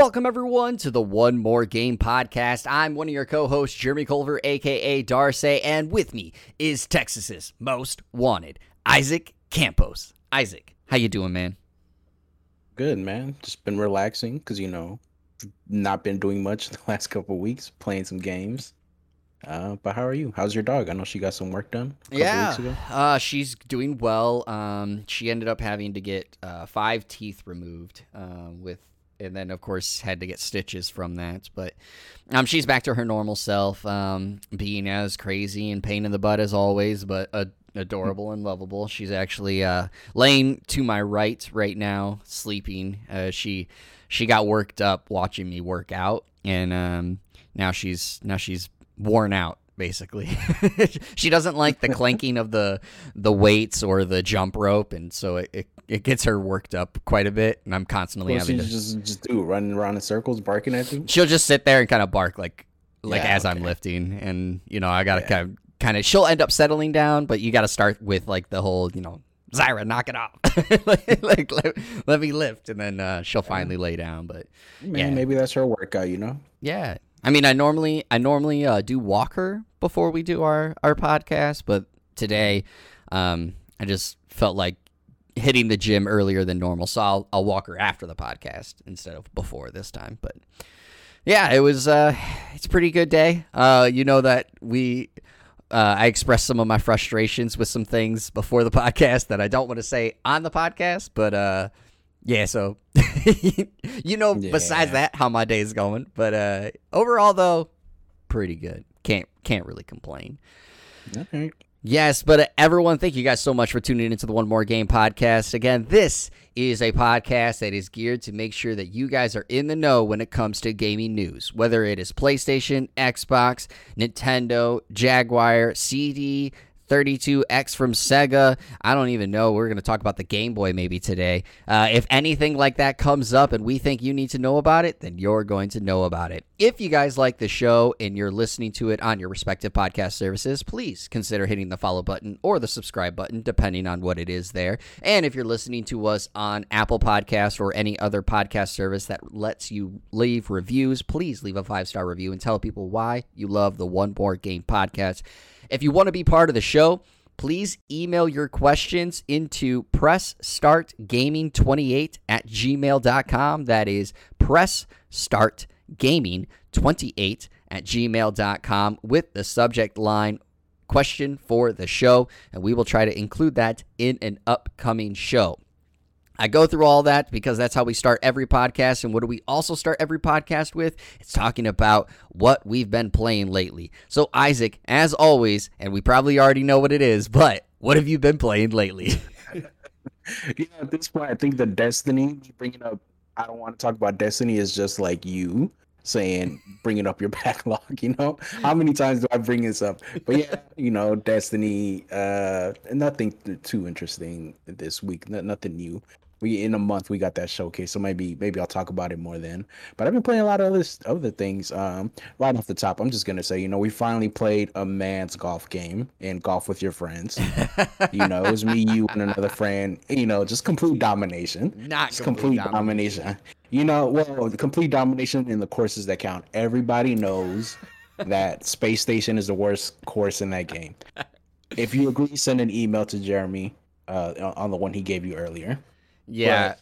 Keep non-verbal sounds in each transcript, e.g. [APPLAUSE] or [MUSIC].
Welcome, everyone, to the One More Game podcast. I'm one of your co hosts, Jeremy Culver, aka Darcy, and with me is Texas's most wanted, Isaac Campos. Isaac, how you doing, man? Good, man. Just been relaxing because, you know, not been doing much [LAUGHS] the last couple weeks, playing some games. Uh, but how are you? How's your dog? I know she got some work done. yeah, uh, she's doing well. Um, she ended up having to get uh, five teeth removed uh, with and then of course had to get stitches from that. But um, she's back to her normal self, um, being as crazy and pain in the butt as always, but adorable and lovable. She's actually uh, laying to my right right now, sleeping. Uh, she she got worked up watching me work out, and um, now she's now she's worn out basically. [LAUGHS] she doesn't like the clanking of the the weights or the jump rope, and so it, it, it gets her worked up quite a bit. And I'm constantly well, having to just just do running around in circles, barking at you. She'll just sit there and kind of bark like like yeah, as okay. I'm lifting, and you know I gotta yeah. kind of kind of she'll end up settling down, but you got to start with like the whole you know Zyra, knock it off. [LAUGHS] like, like let, let, me lift, and then uh, she'll finally lay down. But Man, yeah, maybe that's her workout, you know. Yeah, I mean, I normally I normally uh, do walk her before we do our our podcast, but today um, I just felt like hitting the gym earlier than normal, so I'll I'll walk her after the podcast instead of before this time. But yeah, it was uh, it's a pretty good day. Uh, you know that we. Uh, I expressed some of my frustrations with some things before the [LAUGHS] podcast that I don't want to say on the podcast, but uh, yeah, so [LAUGHS] you know, yeah. besides that, how my day is going. But uh overall though, pretty good. Can't can't really complain. Okay. Yes, but uh, everyone, thank you guys so much for tuning into the One More Game podcast. Again, this is a podcast that is geared to make sure that you guys are in the know when it comes to gaming news, whether it is PlayStation, Xbox, Nintendo, Jaguar, CD, 32X from Sega. I don't even know. We're going to talk about the Game Boy maybe today. Uh, if anything like that comes up and we think you need to know about it, then you're going to know about it. If you guys like the show and you're listening to it on your respective podcast services, please consider hitting the follow button or the subscribe button, depending on what it is there. And if you're listening to us on Apple Podcast or any other podcast service that lets you leave reviews, please leave a five star review and tell people why you love the One More Game podcast. If you want to be part of the show, please email your questions into pressstartgaming28 at gmail.com. That is pressstartgaming28 at gmail.com with the subject line question for the show, and we will try to include that in an upcoming show. I go through all that because that's how we start every podcast. And what do we also start every podcast with? It's talking about what we've been playing lately. So, Isaac, as always, and we probably already know what it is, but what have you been playing lately? [LAUGHS] yeah, at this point, I think the Destiny, bringing up, I don't want to talk about Destiny, is just like you saying bringing up your [LAUGHS] backlog you know how many times do i bring this up but yeah you know destiny uh nothing too interesting this week nothing new we in a month we got that showcase, so maybe maybe I'll talk about it more then. But I've been playing a lot of other other things. Um, right off the top, I'm just gonna say, you know, we finally played a man's golf game and golf with your friends. you know, it was me, you, and another friend. You know, just complete [LAUGHS] domination. Not just complete, complete domination. domination. You know, well, the complete domination in the courses that count. Everybody knows that Space Station is the worst course in that game. If you agree, send an email to Jeremy uh, on the one he gave you earlier. Yeah. But,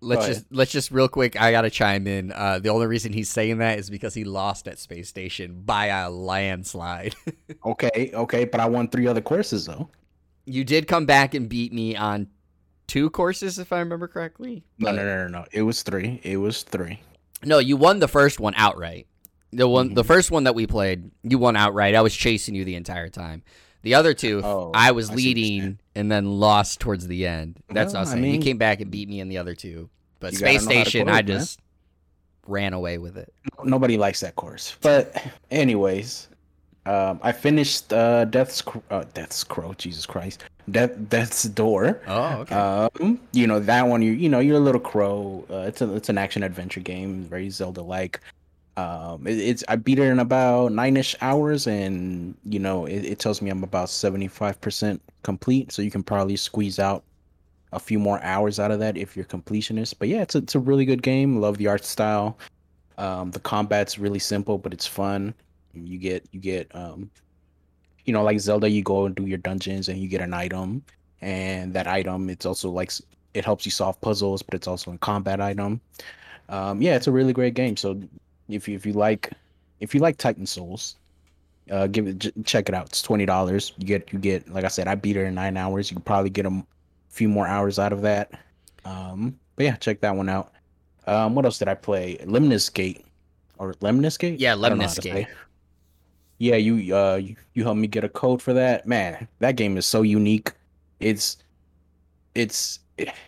let's just let's just real quick. I gotta chime in. Uh, the only reason he's saying that is because he lost at Space Station by a landslide. [LAUGHS] okay, okay, but I won three other courses though. You did come back and beat me on two courses, if I remember correctly. No, no, no, no, no. It was three. It was three. No, you won the first one outright. The one, mm-hmm. the first one that we played, you won outright. I was chasing you the entire time. The other two, oh, I was I leading and then lost towards the end. That's well, what I was saying. I mean, he came back and beat me in the other two. But Space Station, I just man. ran away with it. Nobody likes that course. But anyways, um, I finished uh, Death's uh, Death's Crow. Jesus Christ, Death Death's Door. Oh, okay. Um, you know that one. You you know you're a little crow. Uh, it's a it's an action adventure game, very Zelda like. Um, it, it's I beat it in about nine ish hours, and you know it, it tells me I'm about seventy five percent complete. So you can probably squeeze out a few more hours out of that if you're completionist. But yeah, it's a, it's a really good game. Love the art style. Um, the combat's really simple, but it's fun. You get you get um, you know, like Zelda, you go and do your dungeons and you get an item, and that item it's also like it helps you solve puzzles, but it's also a combat item. Um, yeah, it's a really great game. So if you if you like if you like Titan Souls, uh, give it check it out. It's twenty dollars. You get you get like I said, I beat her in nine hours. You can probably get a few more hours out of that. Um, but yeah, check that one out. Um, what else did I play? Lemnis Gate or Lemnis Gate? Yeah, Lemnis Gate. Yeah, you uh you, you helped me get a code for that. Man, that game is so unique. It's it's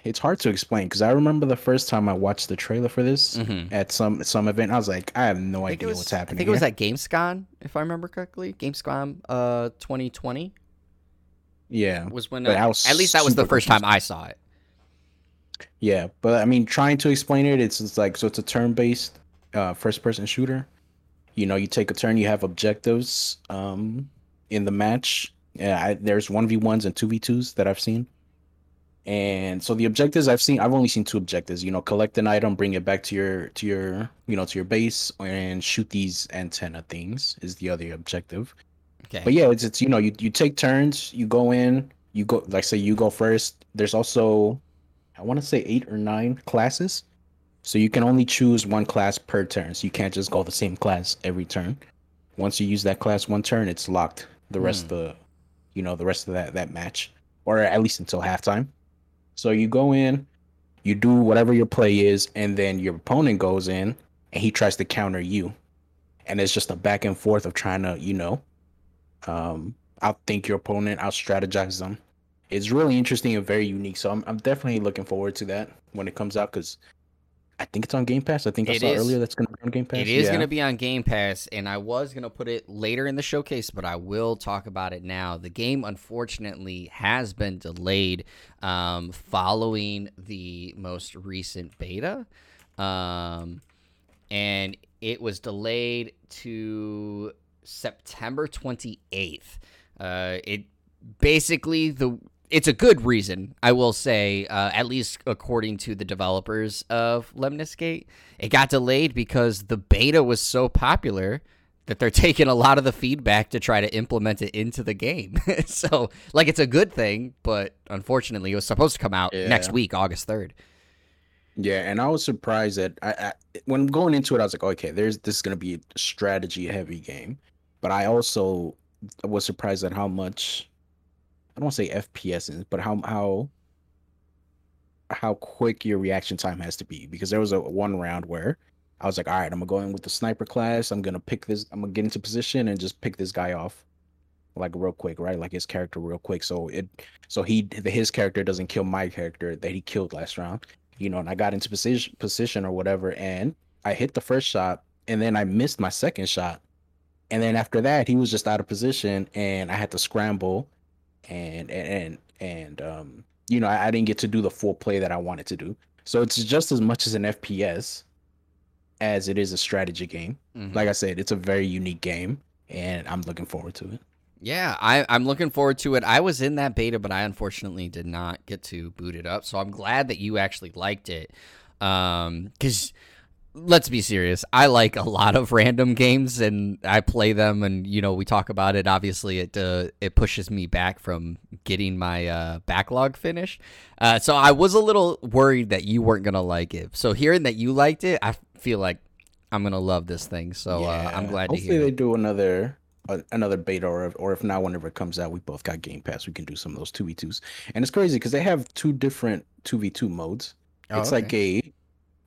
it's hard to explain because I remember the first time I watched the trailer for this mm-hmm. at some some event. I was like, I have no idea was, what's happening. I think it was at Gamescom, if I remember correctly. Gamescom, uh, 2020. Yeah, was when uh, at least that was the first time I saw it. Yeah, but I mean, trying to explain it, it's, it's like so it's a turn-based uh, first-person shooter. You know, you take a turn, you have objectives um, in the match. Yeah, I, there's one v ones and two v twos that I've seen. And so the objectives I've seen, I've only seen two objectives. You know, collect an item, bring it back to your to your you know to your base, and shoot these antenna things is the other objective. Okay. But yeah, it's it's you know you you take turns, you go in, you go like say you go first. There's also I want to say eight or nine classes, so you can only choose one class per turn. So you can't just go the same class every turn. Once you use that class one turn, it's locked. The rest mm. of the, you know, the rest of that that match, or at least until halftime. So you go in, you do whatever your play is, and then your opponent goes in and he tries to counter you. And it's just a back and forth of trying to, you know, um, outthink your opponent, out strategize them. It's really interesting and very unique. So I'm, I'm definitely looking forward to that when it comes out because I think it's on Game Pass. I think I it saw is, earlier that's going to be on Game Pass. It is yeah. going to be on Game Pass, and I was going to put it later in the showcase, but I will talk about it now. The game, unfortunately, has been delayed um, following the most recent beta, um, and it was delayed to September 28th. Uh, it basically the it's a good reason, I will say, uh, at least according to the developers of Lemnis Gate. It got delayed because the beta was so popular that they're [LAUGHS] taking a lot of the feedback to try to implement it into the game. [LAUGHS] so, like, it's a good thing, but unfortunately, it was supposed to come out yeah. next week, August 3rd. Yeah, and I was surprised that I, I when going into it, I was like, okay, there's this is gonna be a strategy heavy game, but I also was surprised at how much I don't want to say FPS, but how how how quick your reaction time has to be. Because there was a one round where I was like, all right, I'm gonna go in with the sniper class. I'm gonna pick this. I'm gonna get into position and just pick this guy off, like real quick, right? Like his character real quick. So it so he his character doesn't kill my character that he killed last round. You know, and I got into position position or whatever, and I hit the first shot, and then I missed my second shot, and then after that he was just out of position, and I had to scramble and and and um, you know, I, I didn't get to do the full play that I wanted to do. So it's just as much as an FPS as it is a strategy game. Mm-hmm. Like I said, it's a very unique game, and I'm looking forward to it. Yeah, I, I'm looking forward to it. I was in that beta, but I unfortunately did not get to boot it up. So I'm glad that you actually liked it. Um, because let's be serious. I like a lot of random games, and I play them, and you know we talk about it. Obviously, it uh, it pushes me back from getting my uh, backlog finished. Uh, so I was a little worried that you weren't gonna like it. So hearing that you liked it, I feel like I'm gonna love this thing. So uh, yeah. I'm glad. To hopefully, they do another another beta or if, or if not whenever it comes out we both got game pass we can do some of those 2v2s and it's crazy because they have two different 2v2 modes oh, it's okay. like a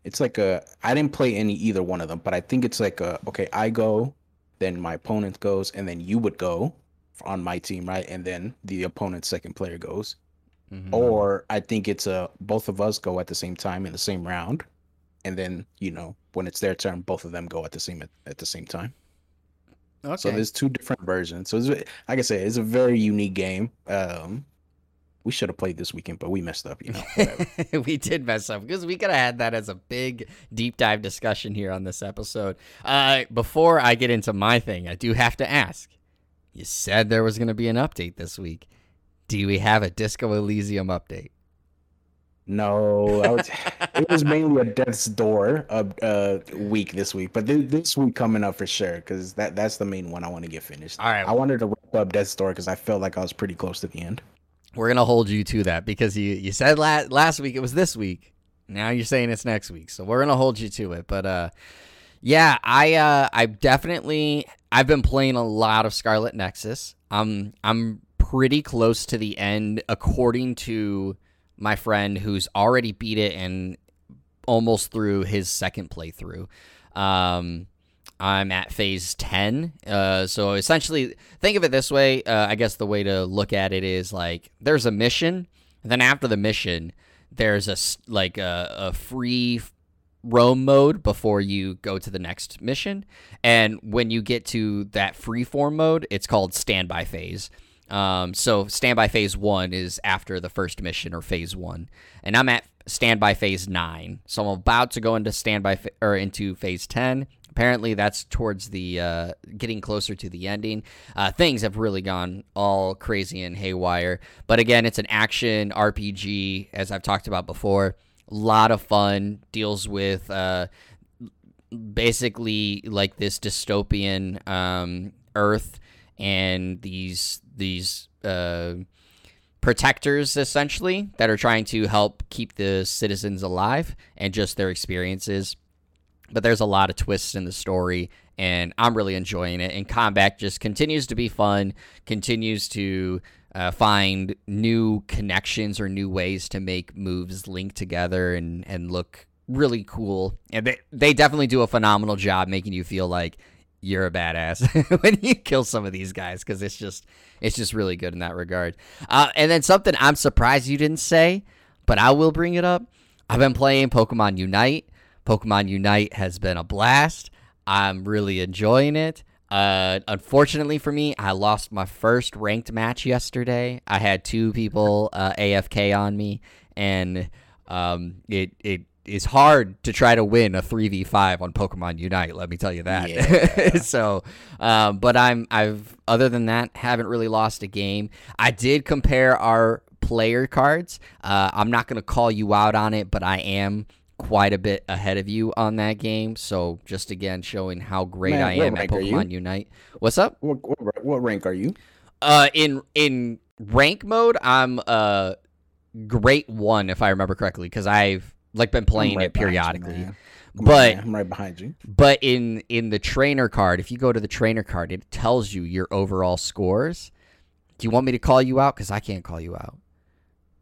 it's like a I didn't play any either one of them, but I think it's like a okay, I go, then my opponent goes, and then you would go on my team, right? And then the opponent's second player goes. Mm-hmm. Or I think it's a both of us go at the same time in the same round, and then you know when it's their turn, both of them go at the same at the same time. Okay. So there's two different versions. So it's, like I say, it's a very unique game. Um, we should have played this weekend, but we messed up, you know. [LAUGHS] we did mess up because we could have had that as a big deep dive discussion here on this episode. Uh, before I get into my thing, I do have to ask. You said there was going to be an update this week. Do we have a Disco Elysium update? No, was, [LAUGHS] it was mainly a Death's Door uh, uh, week this week, but th- this week coming up for sure because that that's the main one I want to get finished. All right. I wanted to wrap up Death's Door because I felt like I was pretty close to the end. We're gonna hold you to that because you you said la- last week it was this week. Now you're saying it's next week, so we're gonna hold you to it. But uh, yeah, I uh, I definitely I've been playing a lot of Scarlet Nexus. I'm I'm pretty close to the end according to my friend who's already beat it and almost through his second playthrough. Um, I'm at phase 10. Uh, so essentially, think of it this way. Uh, I guess the way to look at it is like there's a mission, then after the mission, there's a like a, a free roam mode before you go to the next mission. And when you get to that free form mode, it's called standby phase. Um, so standby phase one is after the first mission or phase one, and I'm at standby phase nine. So I'm about to go into standby fa- or into phase ten. Apparently, that's towards the uh, getting closer to the ending. Uh, things have really gone all crazy and haywire. But again, it's an action RPG, as I've talked about before. A lot of fun. Deals with uh, basically like this dystopian um, Earth and these these uh, protectors essentially that are trying to help keep the citizens alive and just their experiences. But there's a lot of twists in the story, and I'm really enjoying it. And combat just continues to be fun, continues to uh, find new connections or new ways to make moves link together and, and look really cool. And they, they definitely do a phenomenal job making you feel like you're a badass [LAUGHS] when you kill some of these guys because it's just it's just really good in that regard. Uh, and then something I'm surprised you didn't say, but I will bring it up. I've been playing Pokemon Unite. Pokemon Unite has been a blast. I'm really enjoying it. Uh, unfortunately for me, I lost my first ranked match yesterday. I had two people uh, AFK on me, and um, it it is hard to try to win a 3v5 on Pokemon Unite, let me tell you that. Yeah. [LAUGHS] so, um, but I'm I've other than that haven't really lost a game. I did compare our player cards. Uh, I'm not going to call you out on it, but I am quite a bit ahead of you on that game. So, just again showing how great Man, I am at rank are you? Pokemon Unite. What's up? What, what, what rank are you? Uh, in in rank mode, I'm uh great one if I remember correctly because I've like been playing right it you, periodically. man. Come on, but I'm right behind you. but in in the trainer card, if you go to the trainer card, it tells you your overall scores. Do you want me to call you out? Because I can't call you out.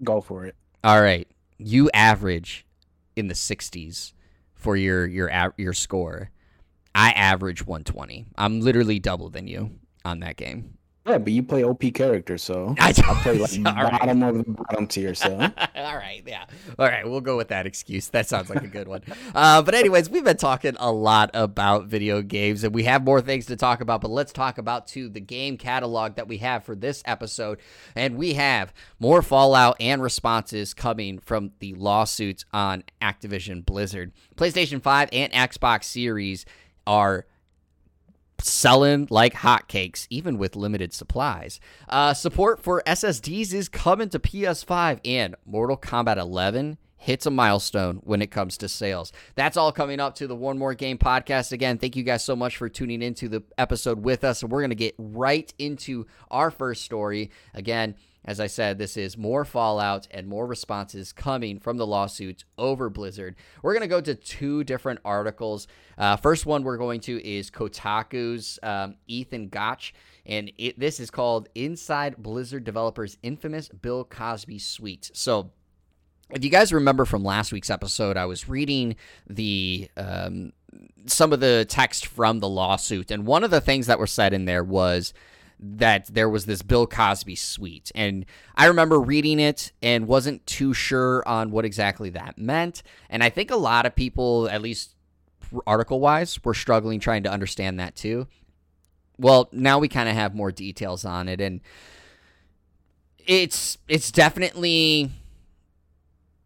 Go for it. All right, you average in the 60s for your your your score. I average 120. I'm literally double than you on that game. Yeah, but you play OP characters, so [LAUGHS] I I play like [LAUGHS] All right. bottom of the bottom tier. So [LAUGHS] All right, yeah. All right, we'll go with that excuse. That sounds like a good one. Uh, but anyways, we've been talking a lot about video games, and we have more things to talk about. But let's talk about to the game catalog that we have for this episode, and we have more Fallout and responses coming from the lawsuits on Activision Blizzard. PlayStation Five and Xbox Series are selling like hotcakes, even with limited supplies. Uh, support for SSDs is coming to PS5, and Mortal Kombat 11 hits a milestone when it comes to sales. That's all coming up to the One More Game podcast. Again, thank you guys so much for tuning into the episode with us. And we're going to get right into our first story. Again, as I said, this is more fallout and more responses coming from the lawsuits over Blizzard. We're going to go to two different articles. Uh, first one we're going to is Kotaku's um, Ethan Gach, and it, this is called Inside Blizzard Developers' Infamous Bill Cosby Suite. So, if you guys remember from last week's episode, I was reading the um, some of the text from the lawsuit, and one of the things that were said in there was that there was this Bill Cosby suite. And I remember reading it and wasn't too sure on what exactly that meant. And I think a lot of people, at least article wise, were struggling trying to understand that too. Well, now we kind of have more details on it and it's it's definitely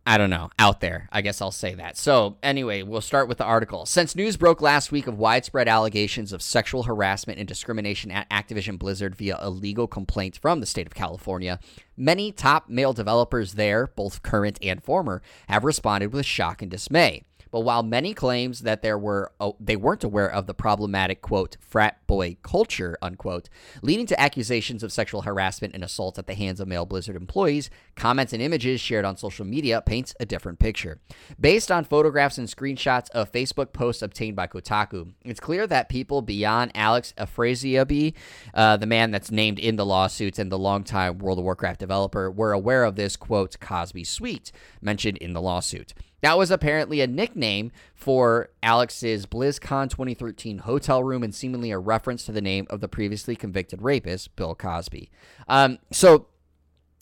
I don't know, out there. I guess I'll say that. So, anyway, we'll start with the article. Since news broke last week of widespread allegations of sexual harassment and discrimination at Activision Blizzard via a legal complaint from the state of California, many top male developers there, both current and former, have responded with shock and dismay. But while many claims that there were oh, they weren't aware of the problematic quote frat boy culture unquote, leading to accusations of sexual harassment and assault at the hands of male Blizzard employees, comments and images shared on social media paints a different picture. Based on photographs and screenshots of Facebook posts obtained by Kotaku, it's clear that people beyond Alex Afrasiabi, uh, the man that's named in the lawsuits and the longtime World of Warcraft developer, were aware of this quote Cosby Suite mentioned in the lawsuit. That was apparently a nickname for Alex's BlizzCon 2013 hotel room and seemingly a reference to the name of the previously convicted rapist, Bill Cosby. Um, so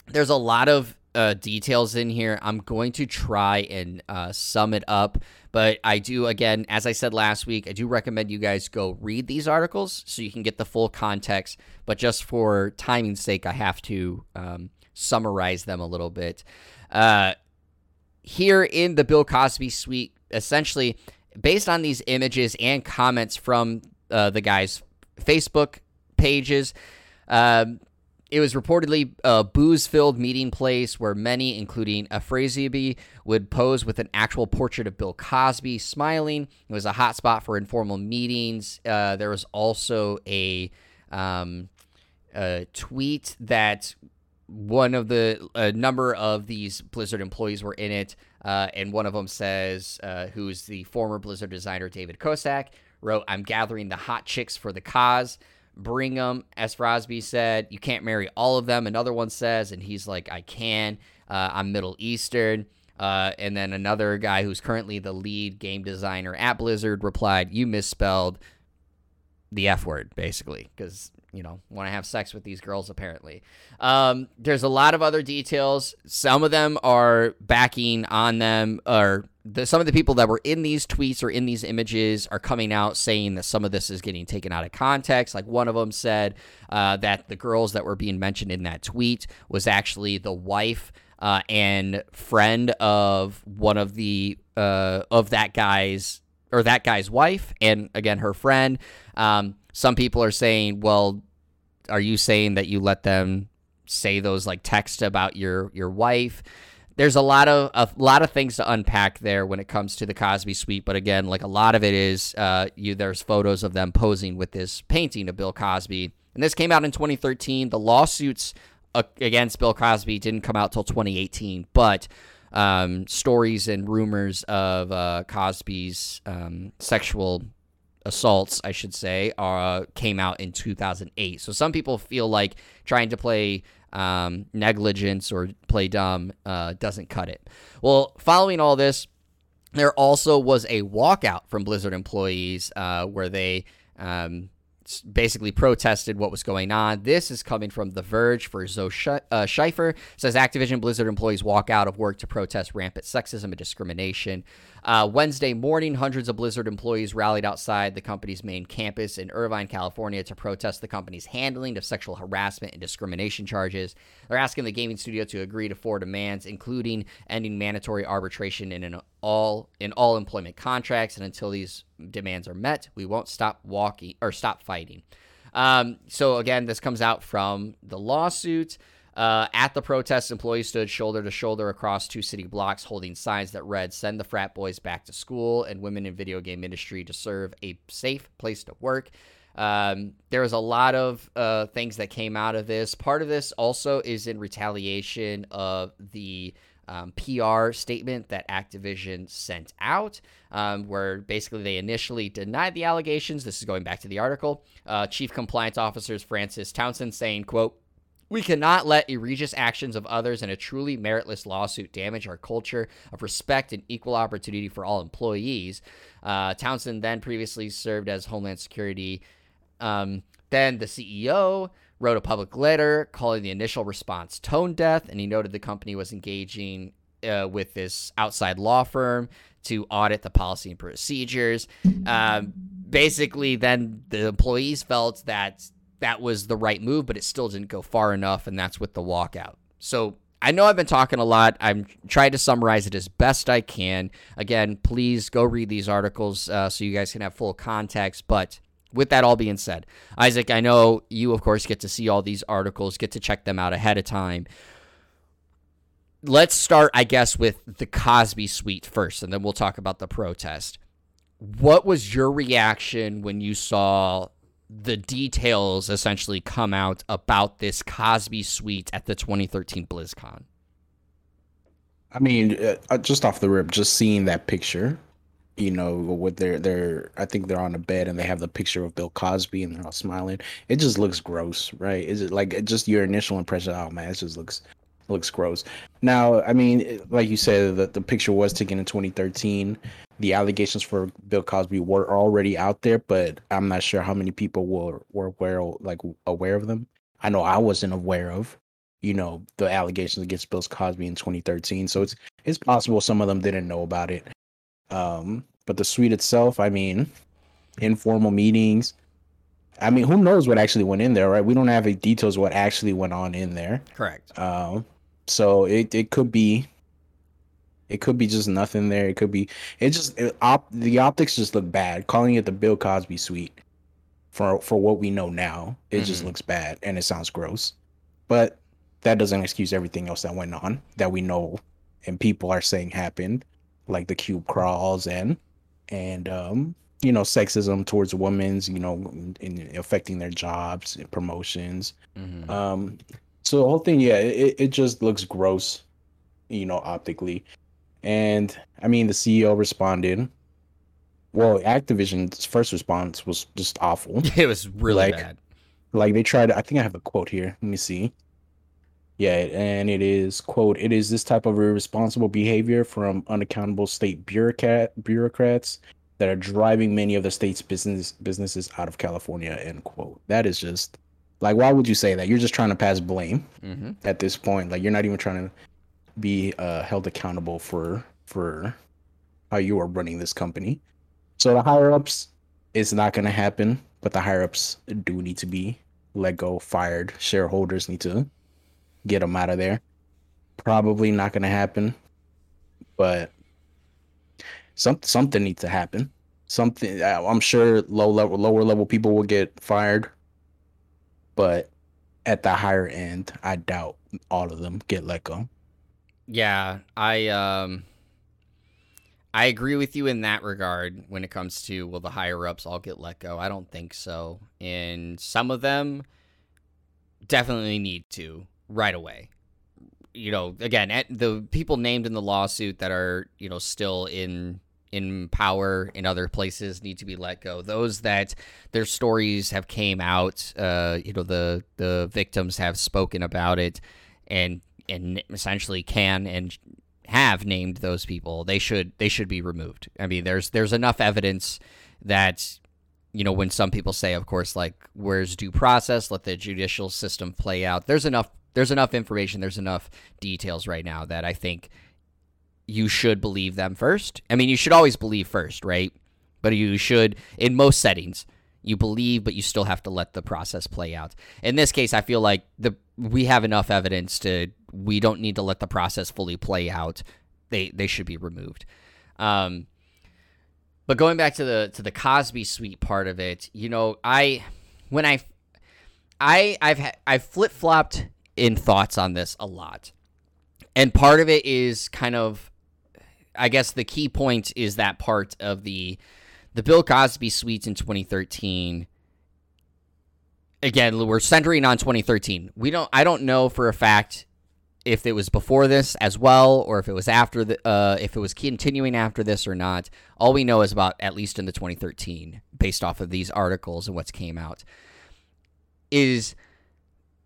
there's a lot of uh, details in here. I'm going to try and uh, sum it up, but I do, again, as I said last week, I do recommend you guys go read these articles so you can get the full context. But just for timing's sake, I have to um, summarize them a little bit. Uh, here in the Bill Cosby suite, essentially based on these images and comments from uh, the guy's Facebook pages. Um, it was reportedly a booze filled meeting place where many, including Afrasiabi, would pose with an actual portrait of Bill Cosby smiling. It was a hotspot for informal meetings. Uh, there was also a, um, a tweet that one of the a number of these Blizzard employees were in it, uh, and one of them says, uh, who's the former Blizzard designer David Kosak, wrote, "I'm gathering the hot chicks for the cause. Bring them." As Frosby said, "You can't marry all of them." Another one says, and he's like, "I can. Uh, I'm Middle Eastern." Uh, and then another guy who's currently the lead game designer at Blizzard replied, "You misspelled the F word, basically, because you know, want to have sex with these girls, apparently. Um, there's a lot of other details. Some of them are backing on them, or the, some of the people that were in these tweets or in these images are coming out saying that some of this is getting taken out of context. Like one of them said uh, that the girls that were being mentioned in that tweet was actually the wife. Uh, and friend of one of the uh, of that guy's or that guy's wife, and again her friend. Um, some people are saying, well, are you saying that you let them say those like text about your your wife? There's a lot of a lot of things to unpack there when it comes to the Cosby Suite, but again, like a lot of it is uh, you. There's photos of them posing with this painting of Bill Cosby, and this came out in 2013. The lawsuits against Bill Cosby didn't come out till 2018, but um, stories and rumors of uh, Cosby's um, sexual assaults, I should say, uh, came out in 2008. So some people feel like trying to play um, negligence or play dumb uh, doesn't cut it. Well, following all this, there also was a walkout from Blizzard employees uh, where they um, basically protested what was going on. This is coming from The Verge for Zoe uh, Schiffer. Says Activision Blizzard employees walk out of work to protest rampant sexism and discrimination. Uh, Wednesday morning, hundreds of Blizzard employees rallied outside the company's main campus in Irvine, California, to protest the company's handling of sexual harassment and discrimination charges. They're asking the gaming studio to agree to four demands, including ending mandatory arbitration in all in all employment contracts, and until these demands are met, we won't stop walking or stop fighting. Um, so again, this comes out from the lawsuit. Uh, at the protest, employees stood shoulder to shoulder across two city blocks holding signs that read, Send the frat boys back to school and women in video game industry to serve a safe place to work. Um, there was a lot of uh, things that came out of this. Part of this also is in retaliation of the um, PR statement that Activision sent out, um, where basically they initially denied the allegations. This is going back to the article. Uh, Chief Compliance Officers Frances Townsend saying, "quote we cannot let egregious actions of others in a truly meritless lawsuit damage our culture of respect and equal opportunity for all employees. Uh, Townsend then previously served as Homeland Security. Um, then the CEO wrote a public letter calling the initial response tone deaf, and he noted the company was engaging uh, with this outside law firm to audit the policy and procedures. Um, basically, then the employees felt that that was the right move, but it still didn't go far enough, and that's with the walkout. So I know I've been talking a lot. I'm trying to summarize it as best I can. Again, please go read these articles uh, so you guys can have full context. But with that all being said, Isaac, I know you, of course, get to see all these articles, get to check them out ahead of time. Let's start, I guess, with the Cosby suite first, and then we'll talk about the protest. What was your reaction when you saw the details essentially come out about this Cosby suite at the 2013 BlizzCon? I mean, uh, uh, just off the rip, just seeing that picture, you know, with their their, I think they're on a bed and they have the picture of Bill Cosby and they're all smiling. It just looks gross, right? Is it like just your initial impression? Oh man, it just looks looks gross. Now, I mean, like you said, that the picture was taken in 2013 the allegations for Bill Cosby were already out there, but I'm not sure how many people were were aware like aware of them. I know I wasn't aware of, you know, the allegations against Bill Cosby in 2013. So it's it's possible some of them didn't know about it. Um, but the suite itself, I mean, informal meetings. I mean, who knows what actually went in there, right? We don't have any details what actually went on in there. Correct. Um, so it, it could be it could be just nothing there. It could be it just it, op, the optics just look bad. Calling it the Bill Cosby suite for for what we know now, it mm-hmm. just looks bad and it sounds gross. But that doesn't excuse everything else that went on that we know and people are saying happened, like the cube crawls and and um you know sexism towards women's you know in, in affecting their jobs and promotions. Mm-hmm. Um, so the whole thing, yeah, it, it just looks gross, you know, optically. And I mean, the CEO responded. Well, Activision's first response was just awful. [LAUGHS] It was really like, bad. Like they tried. I think I have a quote here. Let me see. Yeah, and it is quote. It is this type of irresponsible behavior from unaccountable state bureaucrat bureaucrats that are driving many of the state's business businesses out of California. End quote. That is just like why would you say that? You're just trying to pass blame mm-hmm. at this point. Like you're not even trying to be uh, held accountable for for how you are running this company. So the higher ups, it's not going to happen, but the higher ups do need to be let go, fired. Shareholders need to get them out of there. Probably not going to happen, but some something needs to happen. Something I'm sure low level, lower level people will get fired, but at the higher end, I doubt all of them get let go. Yeah, I um I agree with you in that regard when it comes to will the higher ups all get let go? I don't think so. And some of them definitely need to right away. You know, again, the people named in the lawsuit that are, you know, still in in power in other places need to be let go. Those that their stories have came out, uh, you know, the the victims have spoken about it and and essentially can and have named those people, they should they should be removed. I mean, there's there's enough evidence that you know when some people say, of course, like where's due process? Let the judicial system play out. There's enough there's enough information. There's enough details right now that I think you should believe them first. I mean, you should always believe first, right? But you should in most settings you believe, but you still have to let the process play out. In this case, I feel like the we have enough evidence to we don't need to let the process fully play out. They they should be removed. Um, but going back to the to the Cosby suite part of it, you know, I when I I I've I've flip flopped in thoughts on this a lot, and part of it is kind of, I guess the key point is that part of the the Bill Cosby Suite in 2013 again we're centering on 2013 we don't i don't know for a fact if it was before this as well or if it was after the uh, if it was continuing after this or not all we know is about at least in the 2013 based off of these articles and what's came out is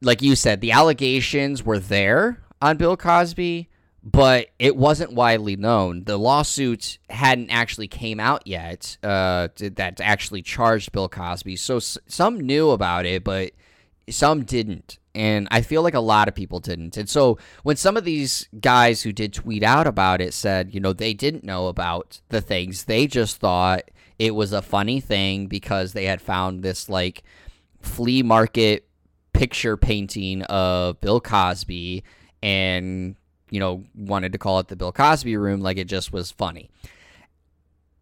like you said the allegations were there on bill cosby but it wasn't widely known. The lawsuit hadn't actually came out yet uh, that actually charged Bill Cosby. So some knew about it, but some didn't. And I feel like a lot of people didn't. And so when some of these guys who did tweet out about it said, you know, they didn't know about the things, they just thought it was a funny thing because they had found this like flea market picture painting of Bill Cosby and you know wanted to call it the Bill Cosby room like it just was funny.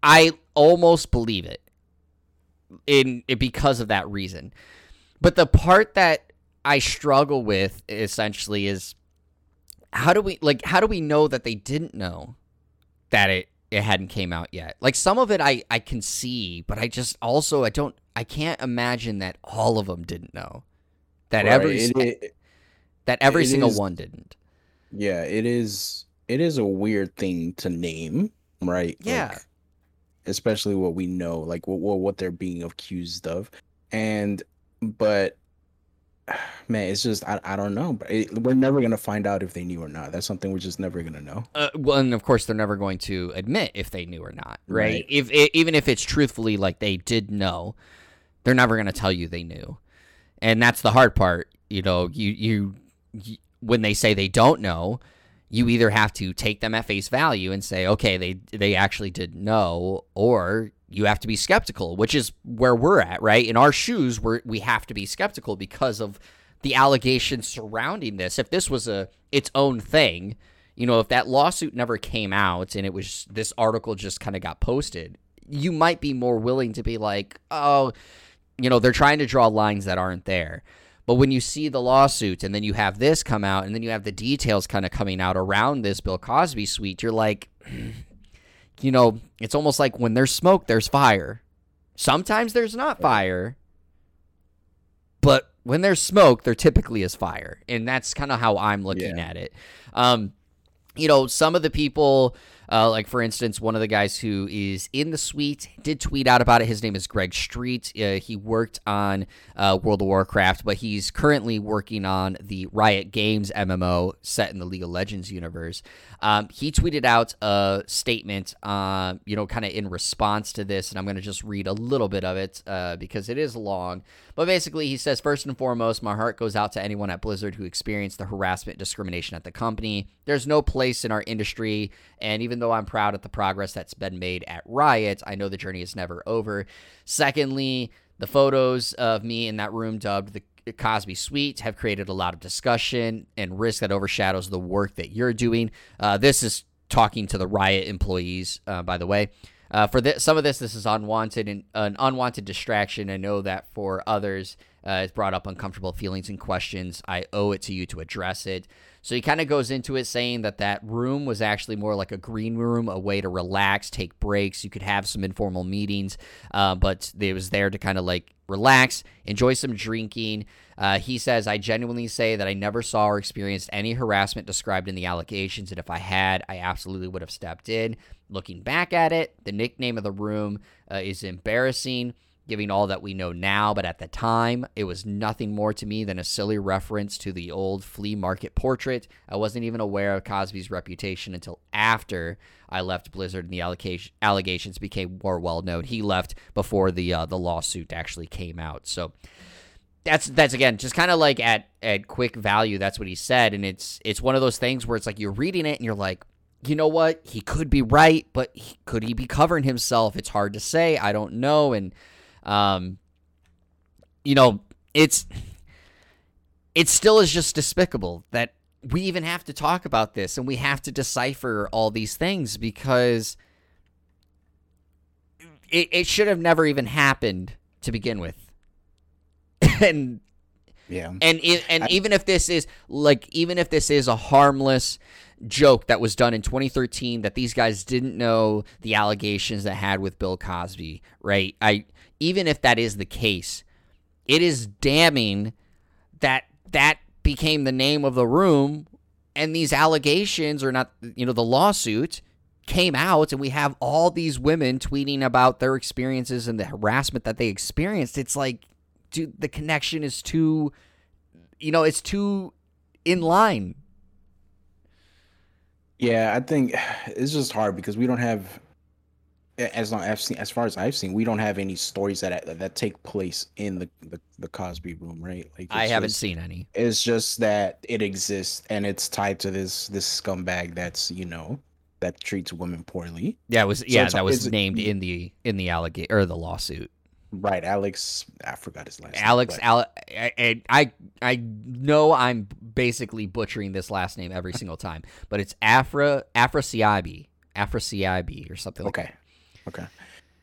I almost believe it in because of that reason. But the part that I struggle with essentially is how do we like how do we know that they didn't know that it it hadn't came out yet? Like some of it I I can see, but I just also I don't I can't imagine that all of them didn't know. That Right, every it- it- that every single is- one didn't. yeah, it is. It is a weird thing to name, right? Yeah. Like, especially what we know, like what what what they're being accused of, and but [SIGHS] man, it's just I, I don't know. But it, we're never gonna find out if they knew or not. That's something we're just never gonna know. Uh, well, and of course, they're never going to admit if they knew or not, right? Right. If even if it's truthfully like they did know, they're never going to tell you they knew, and that's the hard part. You know, you, you you when they say they don't know, you either have to take them at face value and say, okay, they they actually did know, or you have to be skeptical, which is where we're at, right? In our shoes, we we have to be skeptical because of the allegations surrounding this. If this was a its own thing, you know, if that lawsuit never came out and it was this article just kind of got posted, you might be more willing to be like, oh, you know, they're trying to draw lines that aren't there. But when you see the lawsuit and then you have this come out and then you have the details kind of coming out around this Bill Cosby suite, you're like, you know, it's almost like when there's smoke, there's fire. Sometimes there's not fire, but when there's smoke, there typically is fire. And that's kind of how I'm looking Yeah. at it. Um, you know, some of the people, uh, like for instance, one of the guys who is in the suite did tweet out about it. His name is Greg Street. Uh, he worked on uh, World of Warcraft, but he's currently working on the Riot Games MMO set in the League of Legends universe. Um, he tweeted out a statement, uh, you know, kind of in response to this, and I'm going to just read a little bit of it uh, because it is long. But basically, he says, first and foremost, my heart goes out to anyone at Blizzard who experienced the harassment, discrimination at the company. There's no place in our industry, and even though I'm proud at the progress that's been made at Riot, I know the journey is never over. Secondly, the photos of me in that room dubbed the Cosby Suite have created a lot of discussion and risk that overshadows the work that you're doing. Uh, this is talking to the Riot employees, uh, by the way. Uh, for this, some of this, this is unwanted and an unwanted distraction. I know that for others, uh, it's brought up uncomfortable feelings and questions. I owe it to you to address it. So he kind of goes into it saying that that room was actually more like a green room, a way to relax, take breaks. You could have some informal meetings, uh, but it was there to kind of like relax, enjoy some drinking. Uh, he says, I genuinely say that I never saw or experienced any harassment described in the allegations, and if I had, I absolutely would have stepped in. Looking back at it, the nickname of the room uh, is embarrassing giving all that we know now, but at the time, it was nothing more to me than a silly reference to the old flea market portrait. I wasn't even aware of Cosby's reputation until after I left Blizzard and the allegation, allegations became more well known. He left before the uh, the lawsuit actually came out. So that's that's again just kind of like at at quick value. That's what he said, and it's it's one of those things where it's like you're reading it and you're like, you know what? He could be right, but he, could he be covering himself? It's hard to say. I don't know, and um, you know, it's it still is just despicable that we even have to talk about this and we have to decipher all these things because it, it should have never even happened to begin with. [LAUGHS] and Yeah. and it, and I- even if this is like even if this is a harmless joke that was done in 2013 that these guys didn't know the allegations that had with Bill Cosby, right? I even if that is the case, it is damning that that became the name of the room and these allegations or not you know the lawsuit came out and we have all these women tweeting about their experiences and the harassment that they experienced it's like dude the connection is too you know it's too in line Yeah, I think [SIGHS] it's just hard because we don't have, as long I've seen, as far as I've seen, we don't have any stories that that take place in the the, the Cosby room, right? Like i haven't just- seen any It's just that it exists and it's tied to this this scumbag that's you know that treats women poorly. yeah it was yeah it's- that was named in the in the allegation or the lawsuit Right, Alex. I forgot his last name. Alex, name. Ale- I, I I know I'm basically butchering this last name every single time, but it's Afra Afrasiabi, Afrasiabi or something like Okay. Okay.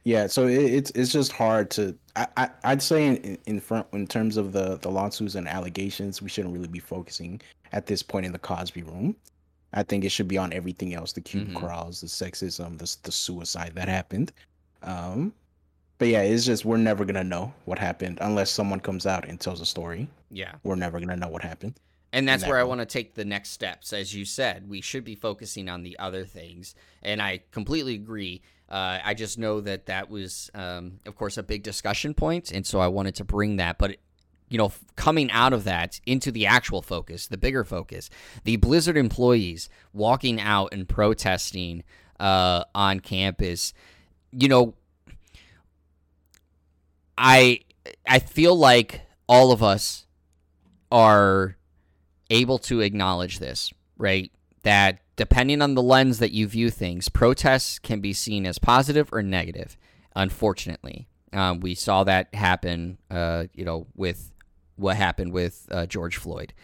Yeah, so it, it's it's just hard to. I, I I'd say in, in front in terms of the the lawsuits and allegations, we shouldn't really be focusing at this point in the Cosby room. I think it should be on everything else: the cube Mhm. crawls, the sexism, the the suicide that happened. Um, but yeah, it's just we're never gonna know what happened unless someone comes out and tells a story. Yeah. We're never gonna know what happened. And that's that where I want to take the next steps. As you said, we should be focusing on the other things. And I completely agree. Uh, I just know that that was, um, of course, a big discussion point, And so I wanted to bring that. But, you know, f- coming out of that into the actual focus, the bigger focus, the Blizzard employees walking out and protesting uh, on campus, you know, I I feel like all of us are able to acknowledge this, right? That depending on the lens that you view things, protests can be seen as positive or negative. Unfortunately, um, we saw that happen, uh, you know, with what happened with uh, George Floyd.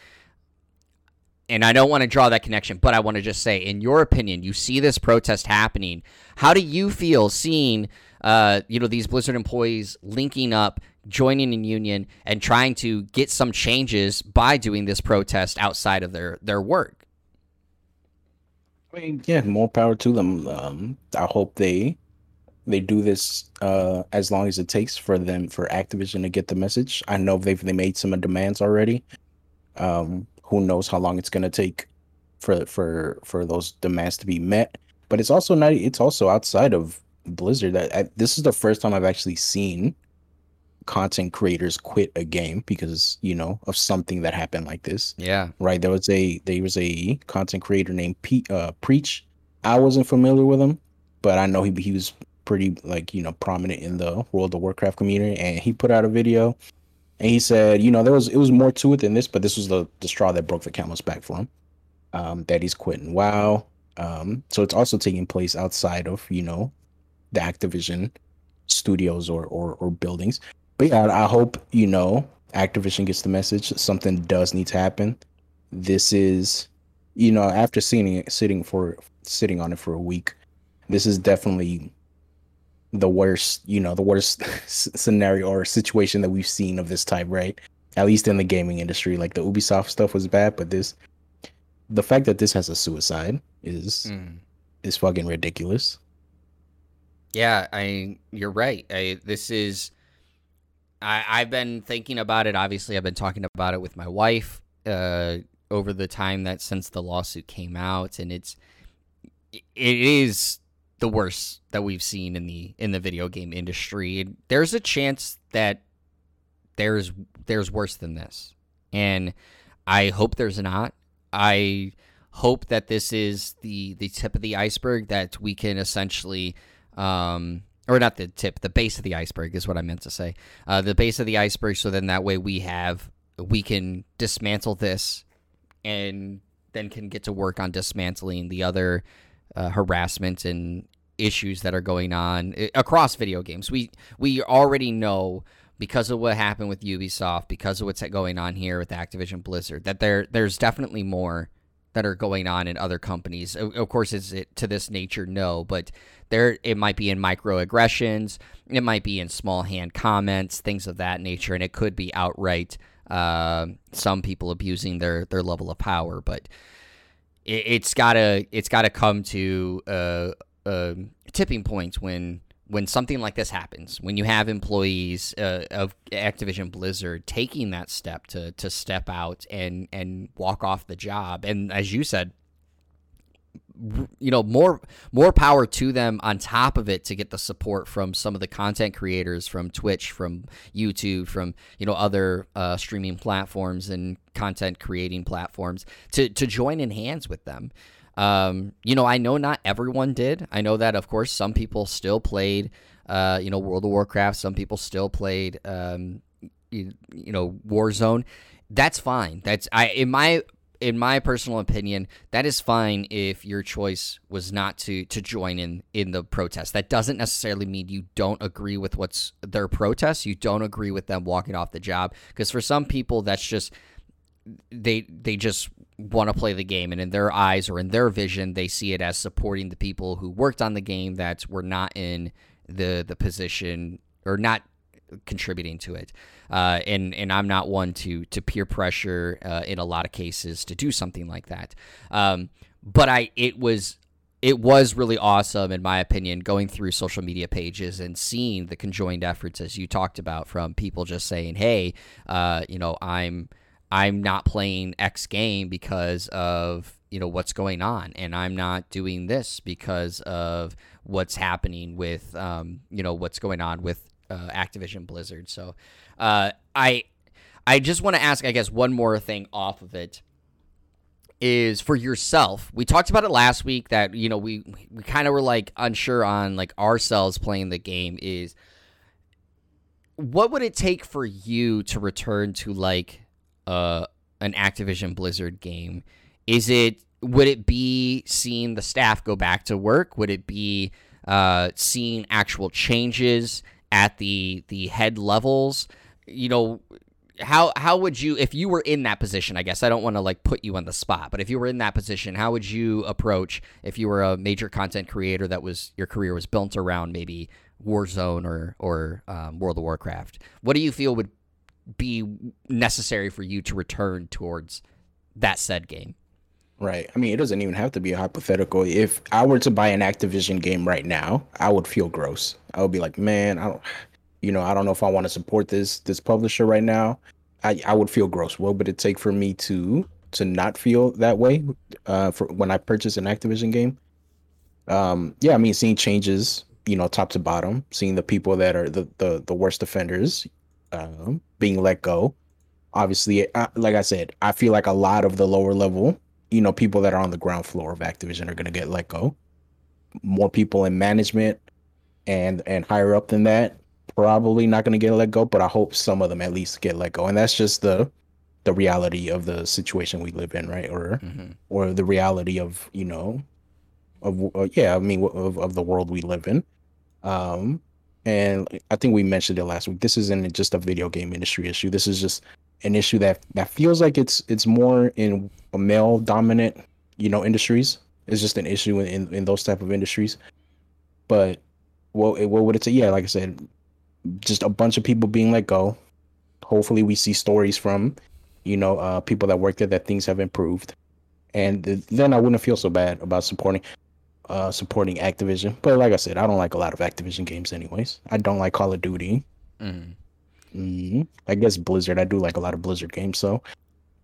And I don't want to draw that connection, but I want to just say, in your opinion, you see this protest happening. How do you feel seeing, uh, you know, these Blizzard employees linking up, joining in union, and trying to get some changes by doing this protest outside of their their work? I mean, yeah, more power to them. Um, I hope they they do this uh, as long as it takes for them for Activision to get the message. I know they've they made some demands already. Um, who knows how long it's gonna take for for for those demands to be met? But it's also not. It's also outside of Blizzard. That I, this is the first time I've actually seen content creators quit a game because you know of something that happened like this Yeah, right? There was a there was a content creator named Pete uh, Preach. I wasn't familiar with him, but I know he he was pretty like you know prominent in the World of Warcraft community, and he put out a video, and he said, you know, there was it was more to it than this, but this was the the straw that broke the camel's back for him. Um, that he's quitting WoW. Um, so it's also taking place outside of you know the Activision studios or or, or buildings. But yeah, I hope you know Activision gets the message. Something does need to happen. This is, you know, after sitting it, sitting for sitting on it for a week, this is definitely the worst, you know, the worst [LAUGHS] scenario or situation that we've seen of this type, right? At least in the gaming industry. Like the Ubisoft stuff was bad, but this, the fact that this has a suicide is Mm. is fucking ridiculous. Yeah. I you're right. I this is. I I've been thinking about it. Obviously, I've been talking about it with my wife uh, over the time that since the lawsuit came out, and it's it is the worst that we've seen in the in the video game industry. There's a chance that there's there's worse than this, and I hope there's not. I hope that this is the the tip of the iceberg that we can essentially um or not the tip the base of the iceberg is what i meant to say uh, the base of the iceberg so then that way we have we can dismantle this and then can get to work on dismantling the other uh, harassment and issues that are going on across video games we we already know because of what happened with Ubisoft, because of what's going on here with Activision Blizzard, that there there's definitely more that are going on in other companies. Of course, is it to this nature? No, but there it might be in microaggressions, it might be in small hand comments, things of that nature, and it could be outright uh, some people abusing their their level of power. But it, it's gotta it's gotta come to a, a tipping point when when something like this happens, when you have employees uh, of Activision Blizzard taking that step to to step out and and walk off the job, and as you said, you know more more power to them on top of it to get the support from some of the content creators from Twitch, from YouTube, from you know other uh, streaming platforms and content creating platforms to to join in hands with them. Um, you know, I know not everyone did. I know that, of course, some people still played, uh, you know, World of Warcraft. Some people still played, um, you, you know, Warzone. That's fine. That's I in my in my personal opinion, that is fine if your choice was not to to join in in the protest. That doesn't necessarily mean you don't agree with what's their protest. You don't agree with them walking off the job because for some people that's just they they just want to play the game and in their eyes or in their vision they see it as supporting the people who worked on the game that were not in the the position or not contributing to it. Uh, and and I'm not one to to peer pressure uh, in a lot of cases to do something like that. Um, but I it was it was really awesome in my opinion going through social media pages and seeing the conjoined efforts as you talked about from people just saying, hey, uh, you know, I'm I'm not playing X game because of you know what's going on, and I'm not doing this because of what's happening with um, you know what's going on with uh, Activision Blizzard. So uh, I I just want to ask, I guess, one more thing off of it is for yourself. We talked about it last week that you know we we kind of were like unsure on like ourselves playing the game is what would it take for you to return to like uh an Activision Blizzard game? Is it would it be seeing the staff go back to work? Would it be uh, seeing actual changes at the the head levels? You know, how how would you if you were in that position? I guess I don't want to like put you on the spot, but if you were in that position, how would you approach if you were a major content creator that was your career was built around maybe Warzone or or um, World of Warcraft? What do you feel would be necessary for you to return towards that said game? Right. I mean, it doesn't even have to be a hypothetical. If I were to buy an Activision game right now, I would feel gross. I would be like, man, I don't, you know, I don't know if I want to support this this publisher right now. I I would feel gross. What would it take for me to to not feel that way uh, for when I purchase an Activision game? Um, yeah, I mean, seeing changes, you know, top to bottom, seeing the people that are the the, the worst offenders uh, being let go. Obviously, uh, like I said, I feel like a lot of the lower level you know, people that are on the ground floor of Activision are going to get let go. More people in management and and higher up than that probably not going to get let go, but I hope some of them at least get let go. And that's just the the reality of the situation we live in, right? Or mm-hmm. or the reality of you know of uh, yeah, I mean of of the world we live in. Um, and I think we mentioned it last week. This isn't just a video game industry issue. This is just an issue that that feels like it's it's more in male dominant you know industries it's just an issue in, in, in those type of industries but what what would it say yeah like i said just a bunch of people being let go hopefully we see stories from you know uh, people that work there that things have improved and then i wouldn't feel so bad about supporting uh, supporting activision but like i said i don't like a lot of activision games anyways i don't like call of duty mm. Mm-hmm. I guess Blizzard. I do like a lot of Blizzard games. So,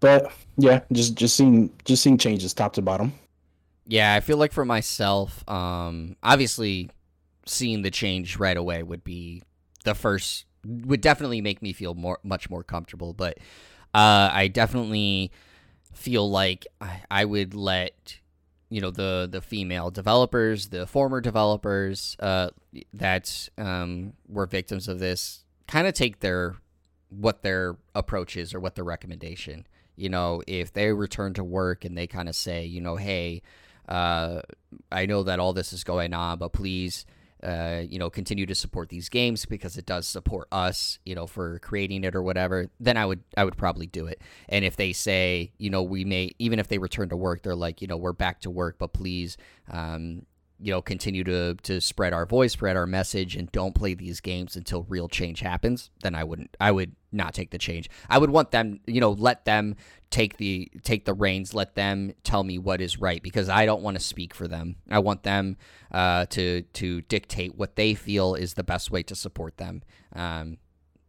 but yeah, just just seeing just seeing changes top to bottom. Yeah, I feel like for myself, um, obviously, seeing the change right away would be the first would definitely make me feel more much more comfortable. But uh, I definitely feel like I, I would let you know the the female developers, the former developers uh, that um, were victims of this kind of take their what their approach is or what their recommendation. You know, if they return to work and they kind of say, you know, hey, uh, I know that all this is going on, but please, uh, you know, continue to support these games because it does support us, you know, for creating it or whatever. Then I would, I would probably do it. And if they say, you know, we may, even if they return to work, they're like, you know, we're back to work, but please, um, you know continue to to spread our voice spread our message and don't play these games until real change happens then i wouldn't i would not take the change i would want them you know let them take the take the reins let them tell me what is right because i don't want to speak for them i want them uh, to to dictate what they feel is the best way to support them um,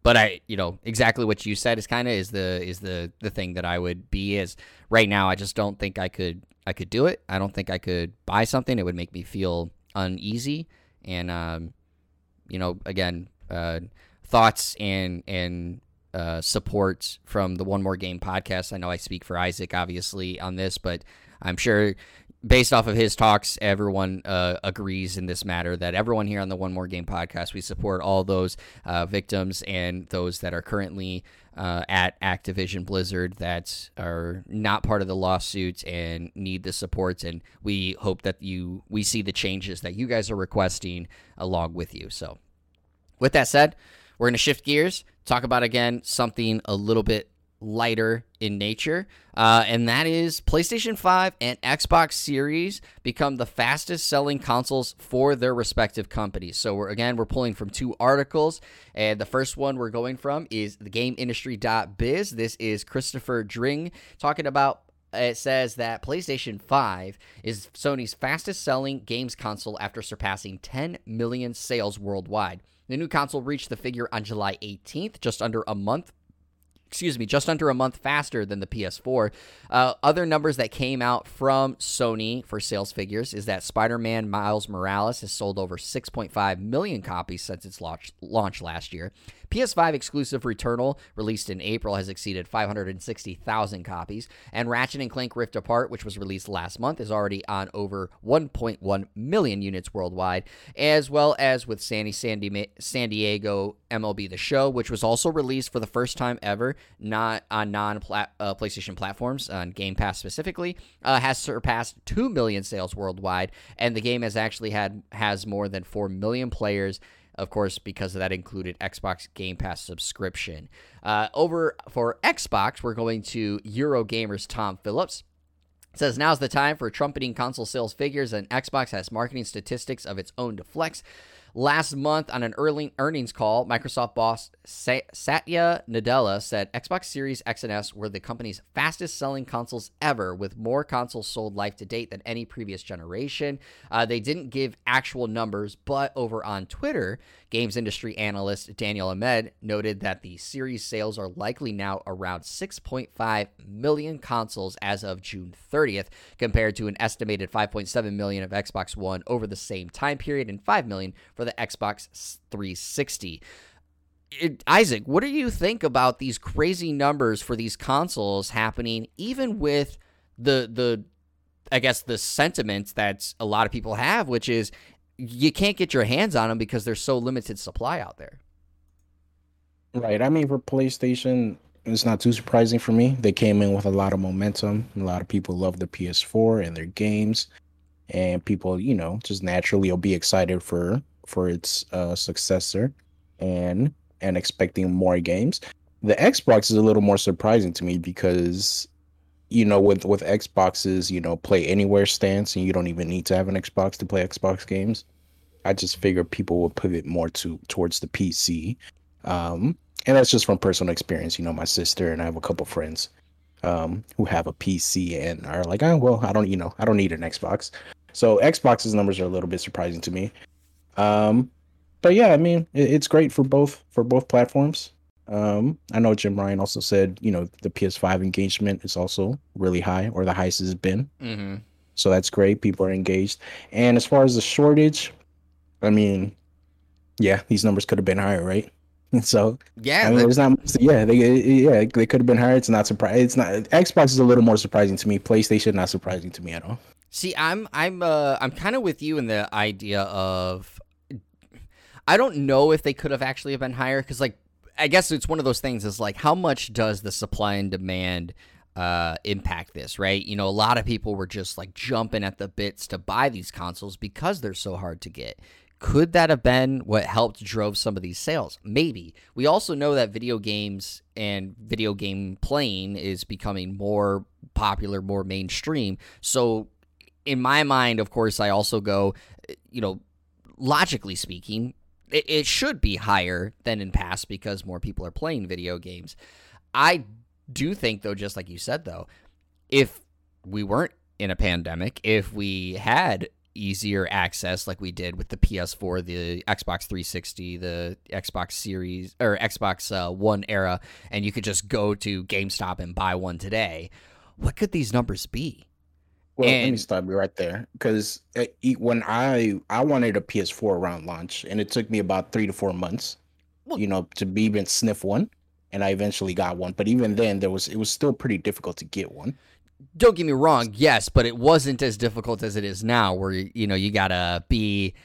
but I, you know, exactly what you said is kind of is the is the the thing that I would be is right now. I just don't think I could I could do it. I don't think I could buy something. It would make me feel uneasy. And um, you know, again, uh, thoughts and and uh, support from the One More Game podcast. I know I speak for Isaac, obviously, on this, but I'm sure based off of his talks, everyone uh, agrees in this matter that everyone here on the One More Game podcast, we support all those uh, victims and those that are currently uh, at Activision Blizzard that are not part of the lawsuit and need the support. And we hope that you we see the changes that you guys are requesting along with you. So, with that said, we're going to shift gears, talk about again something a little bit lighter in nature, uh, and that is PlayStation 5 and Xbox Series become the fastest selling consoles for their respective companies. So, we're, again, we're pulling from two articles, and the first one we're going from is the GameIndustry.biz. This is Christopher Dring talking about it says that PlayStation 5 is Sony's fastest selling games console after surpassing 10 million sales worldwide. The new console reached the figure on July 18th, just under a month excuse me, just under a month faster than the PS4. Uh, other numbers that came out from Sony for sales figures is that Spider Man Miles Morales has sold over 6.5 million copies since its launch, launch last year. PS5 exclusive Returnal, released in April, has exceeded 560,000 copies, and Ratchet and Clank Rift Apart, which was released last month, is already on over 1.1 million units worldwide, as well as with Sandy San Diego MLB The Show, which was also released for the first time ever, not on non uh, PlayStation platforms, on Game Pass specifically, uh, has surpassed 2 million sales worldwide, and the game has actually had has more than 4 million players of course, because of that included Xbox Game Pass subscription. Uh, over for Xbox, we're going to Eurogamer's Tom Phillips. It says now's the time for trumpeting console sales figures, and Xbox has marketing statistics of its own to flex. Last month, on an early earnings call, Microsoft boss Satya Nadella said Xbox Series X and S were the company's fastest selling consoles ever, with more consoles sold life to date than any previous generation. Uh, they didn't give actual numbers, but over on Twitter, games industry analyst Daniel Ahmed noted that the series sales are likely now around 6.5 million consoles as of June 30th, compared to an estimated 5.7 million of Xbox One over the same time period and 5 million for the Xbox 360. It, Isaac, what do you think about these crazy numbers for these consoles happening, even with the the I guess the sentiment that a lot of people have, which is you can't get your hands on them because there's so limited supply out there. Right. I mean, for PlayStation, it's not too surprising for me. They came in with a lot of momentum. A lot of people love the PS4 and their games, and people, you know, just naturally will be excited for for its uh, successor, and and expecting more games. The Xbox is a little more surprising to me because you know, with with Xboxes, you know, play anywhere stance, and you don't even need to have an Xbox to play Xbox games. I just figure people will pivot more to towards the PC, um, and that's just from personal experience. You know, my sister and I have a couple friends um, who have a PC and are like, oh well, I don't, you know, I don't need an Xbox. So Xbox's numbers are a little bit surprising to me. Um, but yeah, I mean, it, it's great for both for both platforms. Um, I know Jim Ryan also said, you know, the PS5 engagement is also really high, or the highest it's been. Mm-hmm. So that's great. People are engaged. And as far as the shortage, I mean, yeah, these numbers could have been higher, right? [LAUGHS] So yeah, I mean, it's not. Yeah, they yeah they could have been higher. It's not surprising. It's not. Xbox is a little more surprising to me. PlayStation not surprising to me at all. See, I'm I'm uh I'm kind of with you in the idea of I don't know if they could have actually been higher because like I guess it's one of those things is like how much does the supply and demand uh, impact this, right? You know, a lot of people were just like jumping at the bits to buy these consoles because they're so hard to get. Could that have been what helped drove some of these sales? Maybe. We also know that video games and video game playing is becoming more popular, more mainstream. So, in my mind, of course, I also go, you know, logically speaking, it, it should be higher than in past because more people are playing video games. I do think, though, just like you said, though, if we weren't in a pandemic, if we had easier access like we did with the PS4, the Xbox 360, the Xbox Series or Xbox uh, One era, and you could just go to GameStop and buy one today, what could these numbers be? Well, and, let me stop you right there because uh, when I I wanted a PS4 around launch, and it took me about three to four months, well, you know, to be even sniff one, and I eventually got one. But even then, there was it was still pretty difficult to get one. Don't get me wrong, yes, but it wasn't as difficult as it is now, where you know you gotta be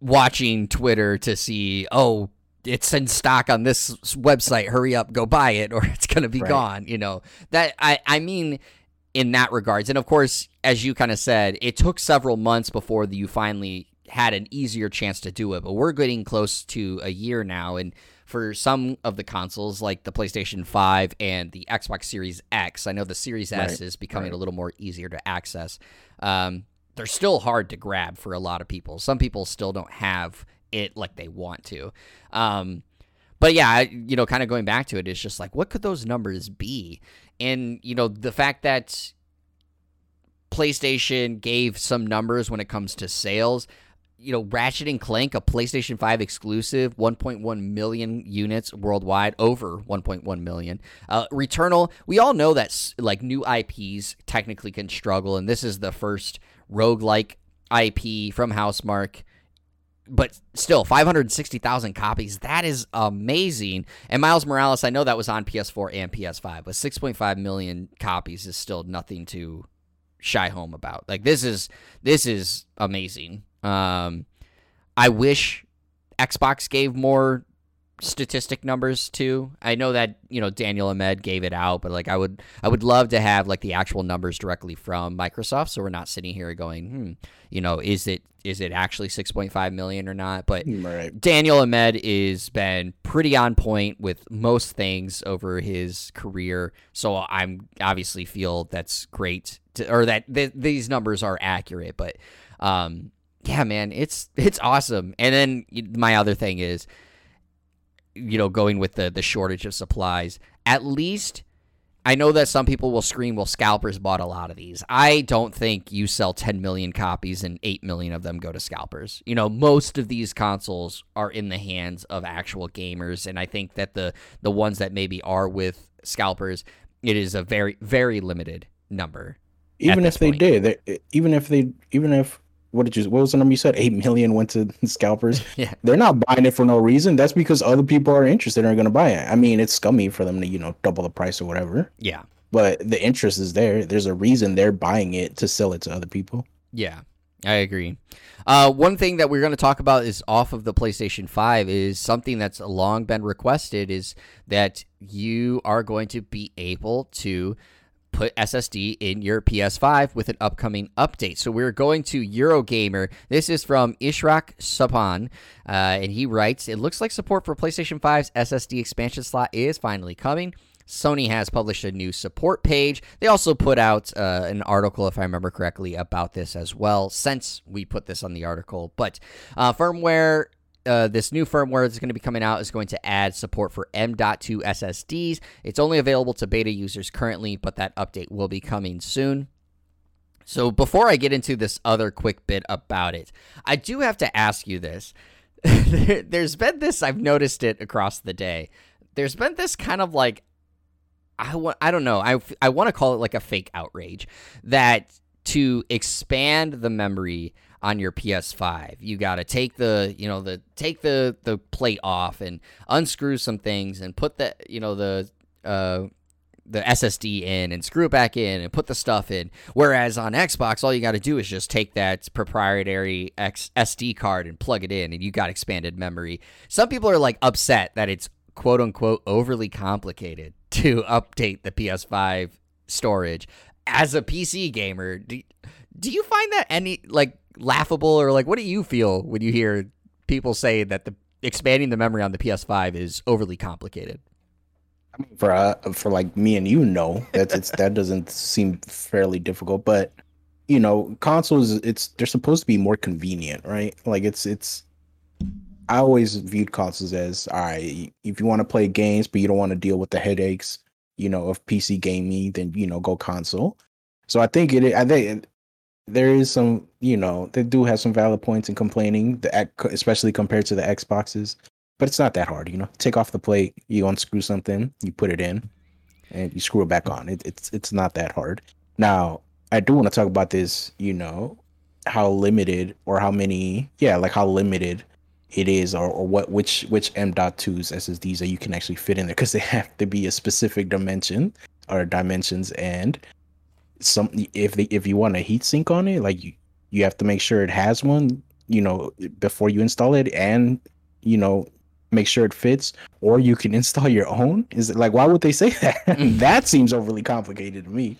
watching Twitter to see, oh, it's in stock on this website. Hurry up, go buy it, or [LAUGHS] it's gonna be right. gone. You know that I I mean in that regards, and of course, as you kind of said, it took several months before you finally had an easier chance to do it. But we're getting close to a year now, and for some of the consoles like the PlayStation 5 and the Xbox Series X. I know the Series S right, is becoming right. a little more easier to access. Um, they're still hard to grab for a lot of people. Some people still don't have it like they want to. Um, but yeah, you know, kind of going back to it, it's just like, what could those numbers be? And, you know, the fact that PlayStation gave some numbers when it comes to sales you know, Ratchet and Clank, a PlayStation 5 exclusive, 1.1 million units worldwide, over 1.1 million. Uh, Returnal, we all know that like new IPs technically can struggle, and this is the first roguelike IP from Housemarque. But still, 560,000 copies. That is amazing. And Miles Morales, I know that was on PS4 and PS5, but 6.5 million copies is still nothing to shy home about. Like this is this is amazing. Um, I wish Xbox gave more statistic numbers too. I know that you know Daniel Ahmed gave it out, but like I would I would love to have like the actual numbers directly from Microsoft, so we're not sitting here going, hmm, you know, is it is it actually six point five million or not? But right. Daniel Ahmed is been pretty on point with most things over his career, so I'm obviously feel that's great to, or that th- these numbers are accurate, but um yeah, man, it's it's awesome. And then my other thing is, you know, going with the the shortage of supplies. At least I know that some people will scream, "Well, scalpers bought a lot of these." I don't think you sell 10 million copies and 8 million of them go to scalpers. You know, most of these consoles are in the hands of actual gamers, and I think that the the ones that maybe are with scalpers, it is a very very limited number. Even if they did, even if they, even if what did you what was the number you said? Eight million went to [LAUGHS] scalpers. [LAUGHS] yeah. They're not buying it for no reason. That's because other people are interested and are gonna buy it. I mean, it's scummy for them to, you know, double the price or whatever. Yeah. But the interest is there. There's a reason they're buying it to sell it to other people. Yeah. I agree. Uh, one thing that we're going to talk about is off of the PlayStation 5 is something that's long been requested is that you are going to be able to put SSD in your PS5 with an upcoming update. So we're going to Eurogamer. This is from Ishraq Subhan, uh, and he writes, "It looks like support for PlayStation 5's SSD expansion slot is finally coming." Sony has published a new support page. They also put out uh, an article, if I remember correctly, about this as well, since we put this on the article. But uh, firmware uh, this new firmware that's going to be coming out is going to add support for M.2 SSDs. It's only available to beta users currently, but that update will be coming soon. So before I get into this other quick bit about it, I do have to ask you this. [LAUGHS] There's been this, I've noticed it across the day. There's been this kind of like, I I don't know, I, I want to call it like a fake outrage that to expand the memory on your PS5. You got to take the, you know, the take the the plate off and unscrew some things and put the, you know, the uh the SSD in and screw it back in and put the stuff in. Whereas on Xbox, all you got to do is just take that proprietary X- SD card and plug it in, and you got expanded memory. Some people are like upset that it's quote unquote overly complicated to update the PS5 storage. As a PC gamer, do, do you find that any like laughable or like what do you feel when you hear people say that the expanding the memory on the PS5 is overly complicated? I mean, for uh, for like me and you, know that it's that doesn't seem fairly difficult, but you know, consoles it's they're supposed to be more convenient, right? Like it's it's. I always viewed consoles as all right. If you want to play games, but you don't want to deal with the headaches, you know, of PC gaming, then you know, go console. So I think it. I think there is some, you know, they do have some valid points in complaining, the especially compared to the Xboxes. But it's not that hard, you know. Take off the plate, you unscrew something, you put it in, and you screw it back on. It, it's it's not that hard. Now, I do want to talk about this, you know, how limited or how many, yeah, like how limited it is or, or what which which M.2's SSDs that you can actually fit in there because they [LAUGHS] have to be a specific dimension or dimensions and some if they if you want a heat sink on it like you you have to make sure it has one you know before you install it and you know make sure it fits or you can [LAUGHS] install your own. Is it like why would they say that? Mm. [LAUGHS] That seems overly complicated to me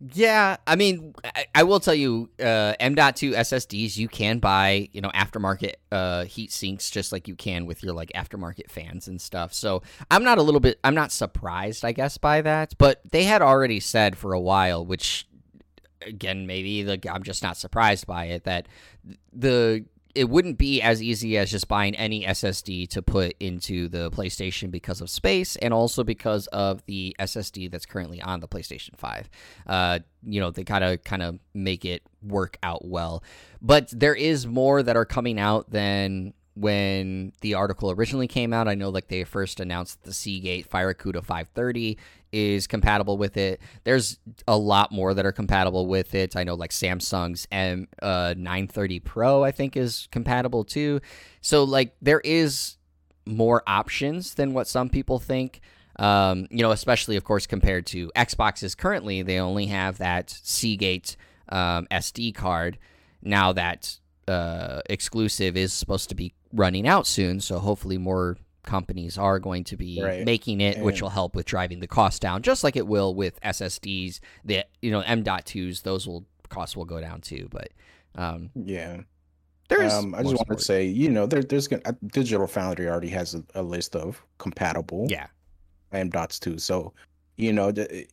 Yeah, I mean, I, I will tell you, uh, M.2 SSDs you can buy, you know, aftermarket uh, heat sinks just like you can with your like aftermarket fans and stuff. So I'm not a little bit, I'm not surprised, I guess, by that. But they had already said for a while, which again, maybe like I'm just not surprised by it that the it wouldn't be as easy as just buying any SSD to put into the PlayStation because of space and also because of the SSD that's currently on the PlayStation 5. Uh, you know, they kind of kind of make it work out well. But there is more that are coming out than when the article originally came out. I know like they first announced the Seagate FireCuda 530 is compatible with it. There's a lot more that are compatible with it. I know like Samsung's M uh, 930 Pro I think is compatible too. So like there is more options than what some people think. Um, you know, especially of course compared to Xboxes currently, they only have that Seagate um, SD card. Now that uh, exclusive is supposed to be running out soon, so hopefully more companies are going to be Right. making it, which will help with driving the cost down, just like it will with SSDs. The you know M.2s, those will costs will go down too. But um, yeah there's um, I just wanted to say, you know, there, there's uh, Digital Foundry already has a, a list of compatible yeah, M dots too. So, you know, the,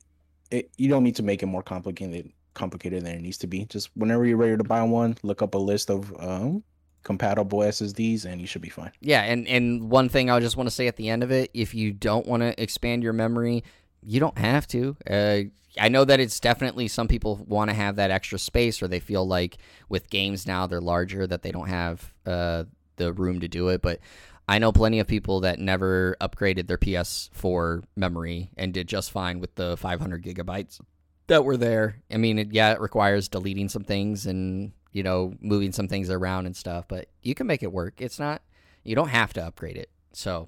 it, you don't need to make it more complicated complicated than it needs to be. Just whenever you're ready to buy one, look up a list of um, compatible SSDs, and you should be fine. yeah, and and one thing I just want to say at the end of it, if you don't want to expand your memory, you don't have to. Uh, I know that it's definitely some people want to have that extra space, or they feel like with games now they're larger that they don't have uh, the room to do it. But I know plenty of people that never upgraded their PS4 memory and did just fine with the 500 gigabytes that were there. I mean, it, yeah, it requires deleting some things and you know moving some things around and stuff, but you can make it work. It's not you don't have to upgrade it. So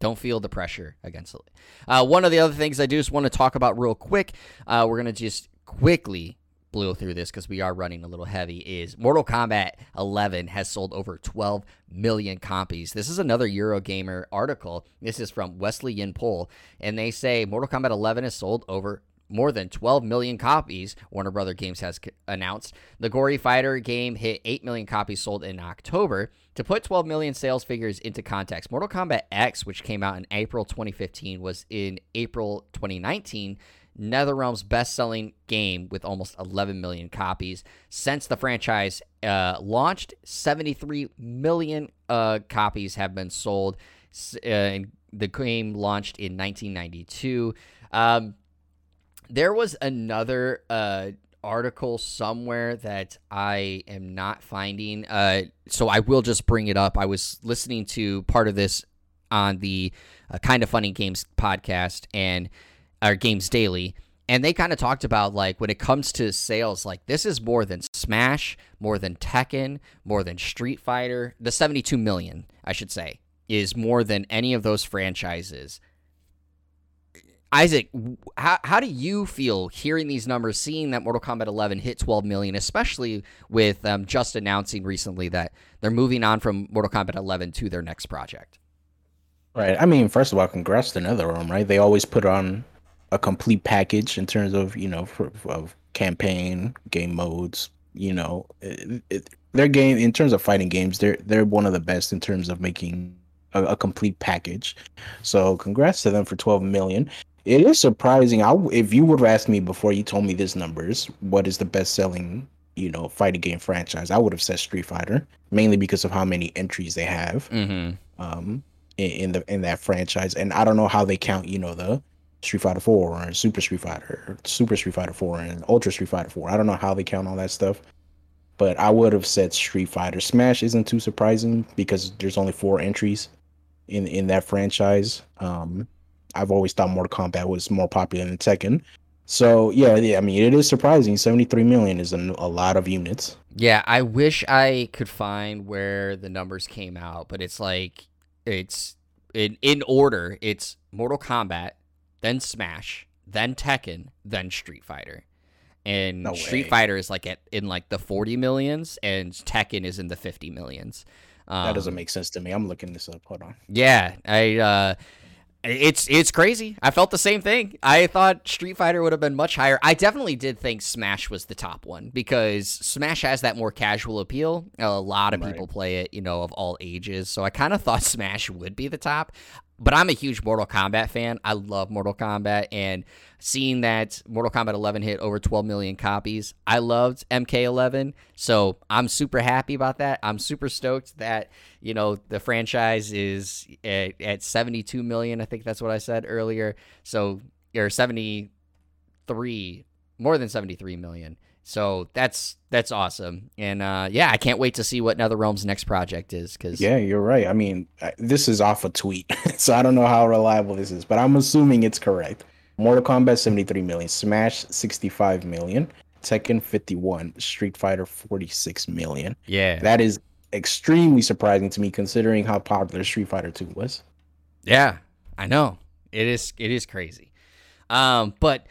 don't feel the pressure against it. Uh, one of the other things I do just want to talk about real quick, uh, we're going to just quickly blow through this because we are running a little heavy, is Mortal Kombat 11 has sold over 12 million copies. This is another Eurogamer article. This is from Wesley Yin-Poole, and they say Mortal Kombat 11 has sold over more than 12 million copies, Warner Brother Games has announced. The Gory Fighter game hit 8 million copies sold in October. To put 12 million sales figures into context, Mortal Kombat X, which came out in April 2015, was in April 2019 NetherRealm's best-selling game with almost 11 million copies. Since the franchise uh, launched, 73 million uh, copies have been sold. Uh, the game launched in 1992. Um, there was another uh, article somewhere that I am not finding. Uh, so I will just bring it up. I was listening to part of this on the uh, Kind of Funny Games podcast and our Games Daily. And they kind of talked about like when it comes to sales, like this is more than Smash, more than Tekken, more than Street Fighter. The 72 million, I should say, is more than any of those franchises. Isaac, how, how do you feel hearing these numbers, seeing that Mortal Kombat 11 hit 12 million, especially with um, just announcing recently that they're moving on from Mortal Kombat 11 to their next project? Right. I mean, first of all, congrats to NetherRealm, right? They always put on a complete package in terms of you know for, of campaign, game modes. You know, it, it, their game in terms of fighting games, they're they're one of the best in terms of making a, a complete package. So, congrats to them for 12 million. It is surprising. I if you would have asked me before you told me these numbers, what is the best selling you know fighting game franchise? I would have said Street Fighter, mainly because of how many entries they have Mm-hmm. um in, in the in that franchise and i don't know how they count you know the street fighter 4 or super street fighter super street fighter 4 and ultra street fighter 4 i don't know how they count all that stuff but i would have said street fighter smash isn't too surprising because there's only four entries in in that franchise um i've always thought mortal kombat was more popular than tekken so yeah, yeah i mean it is surprising 73 million is a, a lot of units Yeah, I wish I could find where the numbers came out, but it's like it's in in order. It's Mortal Kombat, then Smash, then Tekken, then Street Fighter. And No Street. Fighter is like at in like the 40 millions and Tekken is in the 50 millions. Um, That doesn't make sense to me. I'm looking this up. Hold on. Yeah, I uh it's it's crazy. I felt the same thing. I thought Street Fighter would have been much higher. I definitely did think Smash was the top one because Smash has that more casual appeal. A lot of Right. people play it, you know, of all ages. So I kind of thought [LAUGHS] Smash would be the top. But I'm a huge Mortal Kombat fan. I love Mortal Kombat and seeing that Mortal Kombat 11 hit over 12 million copies, I loved MK11. So I'm super happy about that. I'm super stoked that, you know, the franchise is at, at 72 million. I think that's what I said earlier. So, or 73, more than 73 million. So that's that's awesome, and uh, yeah, I can't wait to see what NetherRealm's next project is. Because Yeah, you're right. I mean, I- this is off a tweet, [LAUGHS] so I don't know how reliable this is, but I'm assuming it's correct. Mortal Kombat 73 million, Smash 65 million, Tekken 51, Street Fighter 46 million. yeah, That is extremely surprising to me considering how popular Street Fighter 2 was. Yeah, I know. It is it is crazy. Um, but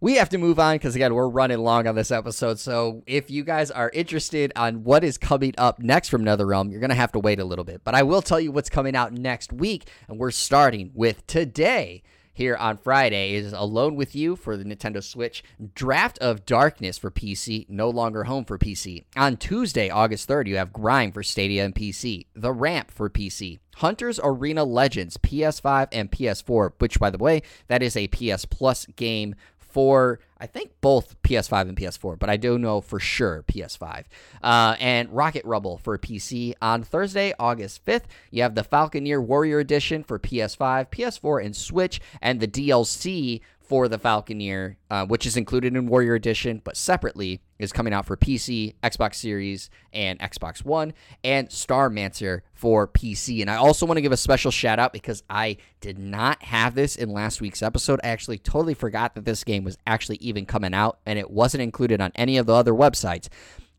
we have to move on because again we're running long on this episode. So if you guys are interested on what is coming up next from NetherRealm, you're gonna have to wait a little bit. But I will tell you what's coming out next week, and we're starting with today. Here on Friday is Alone with You for the Nintendo Switch, Draft of Darkness for PC, no longer home for PC. On Tuesday, August 3rd, you have Grime for Stadia and PC, The Ramp for PC, Hunters Arena Legends, PS5 and PS4, which, by the way, that is a PS Plus game for I think both PS5 and PS4, but I do know for sure PS5. Uh, and Rocket Rubble for PC on Thursday, August 5th. You have the Falconeer Warrior Edition for PS5, PS4, and Switch, and the DLC for the Falconeer, uh, which is included in Warrior Edition, but separately is coming out for PC, Xbox Series, and Xbox One, and Starmancer for PC. And I also want to give a special shout out because I did not have this in last week's episode. I actually totally forgot that this game was actually even coming out, and it wasn't included on any of the other websites.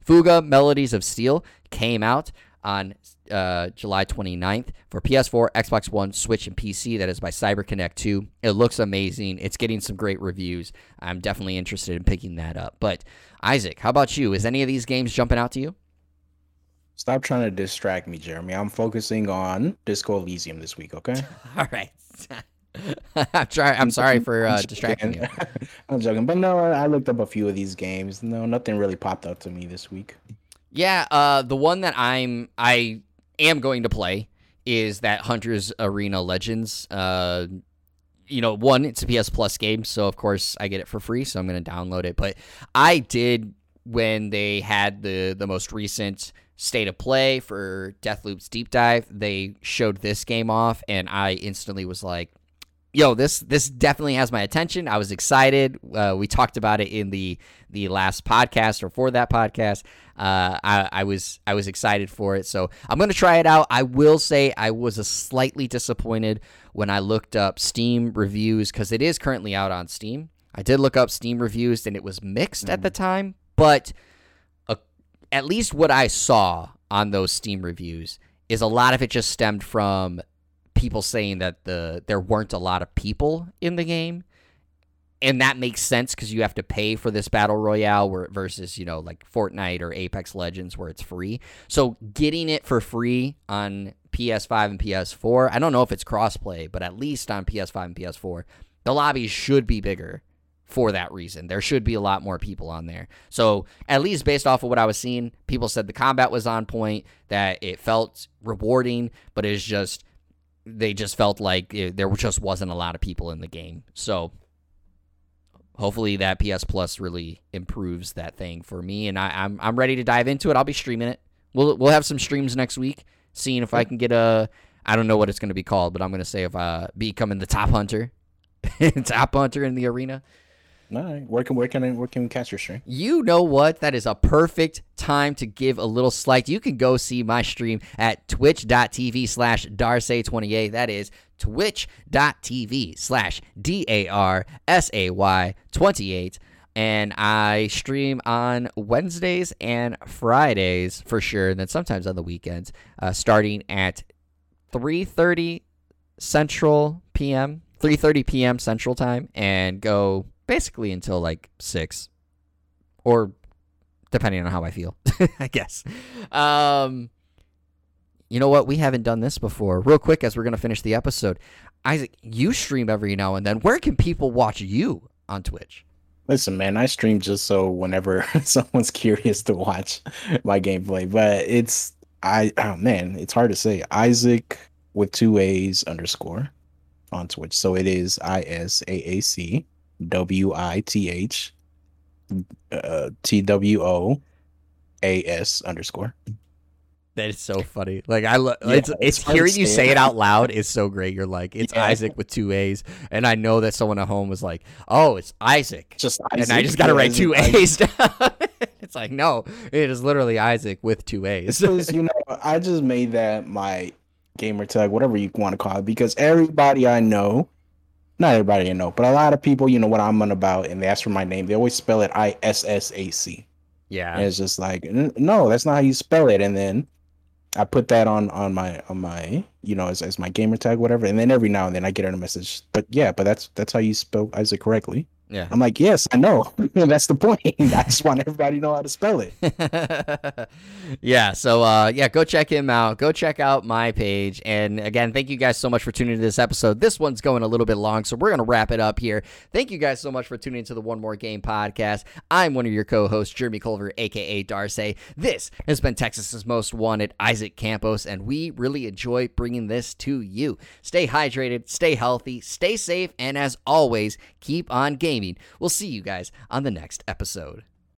Fuga Melodies of Steel came out on uh, July 29th for PS4, Xbox One, Switch, and PC. That is by CyberConnect 2. It looks amazing. It's getting some great reviews. I'm definitely interested in picking that up. But Isaac, how about you? Is any of these games jumping out to you? Stop trying to distract me, Jeremy. I'm focusing on Disco Elysium this week, okay? [LAUGHS] All right. I'm [LAUGHS] trying. I'm sorry for uh, distracting you. [LAUGHS] I'm joking, but no, I looked up a few of these games. No, nothing really popped out to me this week. Yeah, uh, the one that I'm I am going to play is that Hunters Arena Legends. Uh, you know, one it's a PS Plus game, so of course I get it for free, so I'm going to download it. But I did when they had the the most recent state of play for Deathloop's Deep Dive. They showed this game off, and I instantly was like, yo this this definitely has my attention. I was excited. Uh, we talked about it in the the last podcast or for that podcast. Uh, I, I was i was excited for it. So i'm gonna try it out. I will say i was a slightly disappointed when i looked up steam reviews because it is currently out on steam. I did look up steam reviews and it was mixed at the time but uh, at least what i saw on those steam reviews is a lot of it just stemmed from people saying that the there weren't a lot of people in the game. And that makes sense because you have to pay for this battle royale where, versus you know like fortnite or apex legends where it's free. So getting it for free on ps5 and ps4 i don't know if it's crossplay but at least on ps5 and ps4 the lobbies should be bigger for that reason. There should be a lot more people on there. So at least based off of what i was seeing people said the combat was on point that it felt rewarding but it's just they just felt like it, there just wasn't a lot of people in the game. So hopefully that PS Plus really improves that thing for me, and I, I'm I'm ready to dive into it. I'll be streaming it. We'll we'll have some streams next week, seeing if I can get a. I don't know what it's going to be called, but I'm going to say if I becoming the top hunter, [LAUGHS] top hunter in the arena. All right, where can where can I, where can we catch your stream? You know what? That is a perfect time to give a little slight. You can go see my stream at twitch.tv slash Darsay28. That is twitch.tv slash D A R S A Y 28. and I stream on Wednesdays and Fridays for sure, and then sometimes on the weekends, uh, starting at 3:30 Central PM, 3:30 PM Central Time, and go basically until like six, or depending on how I feel, [LAUGHS] I guess. Um, you know what? We haven't done this before. Real quick, as we're gonna finish the episode, Isaac, you stream every now and then. Where can people watch you on Twitch? Listen, man, I stream just so whenever [LAUGHS] someone's curious to watch my gameplay. But it's I oh man, it's hard to say. Isaac with two A's underscore on Twitch. So it is I S A A C W I T H uh, T W O A S underscore. That is so funny. Like I, lo- Yeah, it's, it's it's hearing you say it. out loud is so great. You're like, it's Yeah. Isaac with two A's, and I know that someone at home was like, oh, it's Isaac, Just and I just got to write two Isaac. A's down. [LAUGHS] it's like, no, it is literally Isaac with two A's. Because you know, I just made that my gamer tag, whatever you want to call it, because everybody I know, not everybody I know, but a lot of people, you know what I'm on about, and they ask for my name, they always spell it I S S A C. And yeah, it's just like, no, that's not how you spell it. And then I put that on on my on my you know as, as my gamer tag, whatever. And then every now and then I get a message, but yeah, but that's that's how you spell Isaac correctly. Yeah. I'm like, yes, I know. [LAUGHS] that's the point. [LAUGHS] I just want everybody to know how to spell it. [LAUGHS] yeah, so uh, yeah, go check him out. Go check out my page. And again, thank you guys so much for tuning into this episode. This one's going a little bit long, so we're gonna wrap it up here. Thank you guys so much for tuning into the One More Game podcast. I'm one of your co-hosts, Jeremy Culver, aka Darcy. This has been Texas's most wanted, Isaac Campos, and we really enjoy bringing this to you. Stay hydrated, stay healthy, stay safe, and as always, keep on gaming. We'll see you guys on the next episode.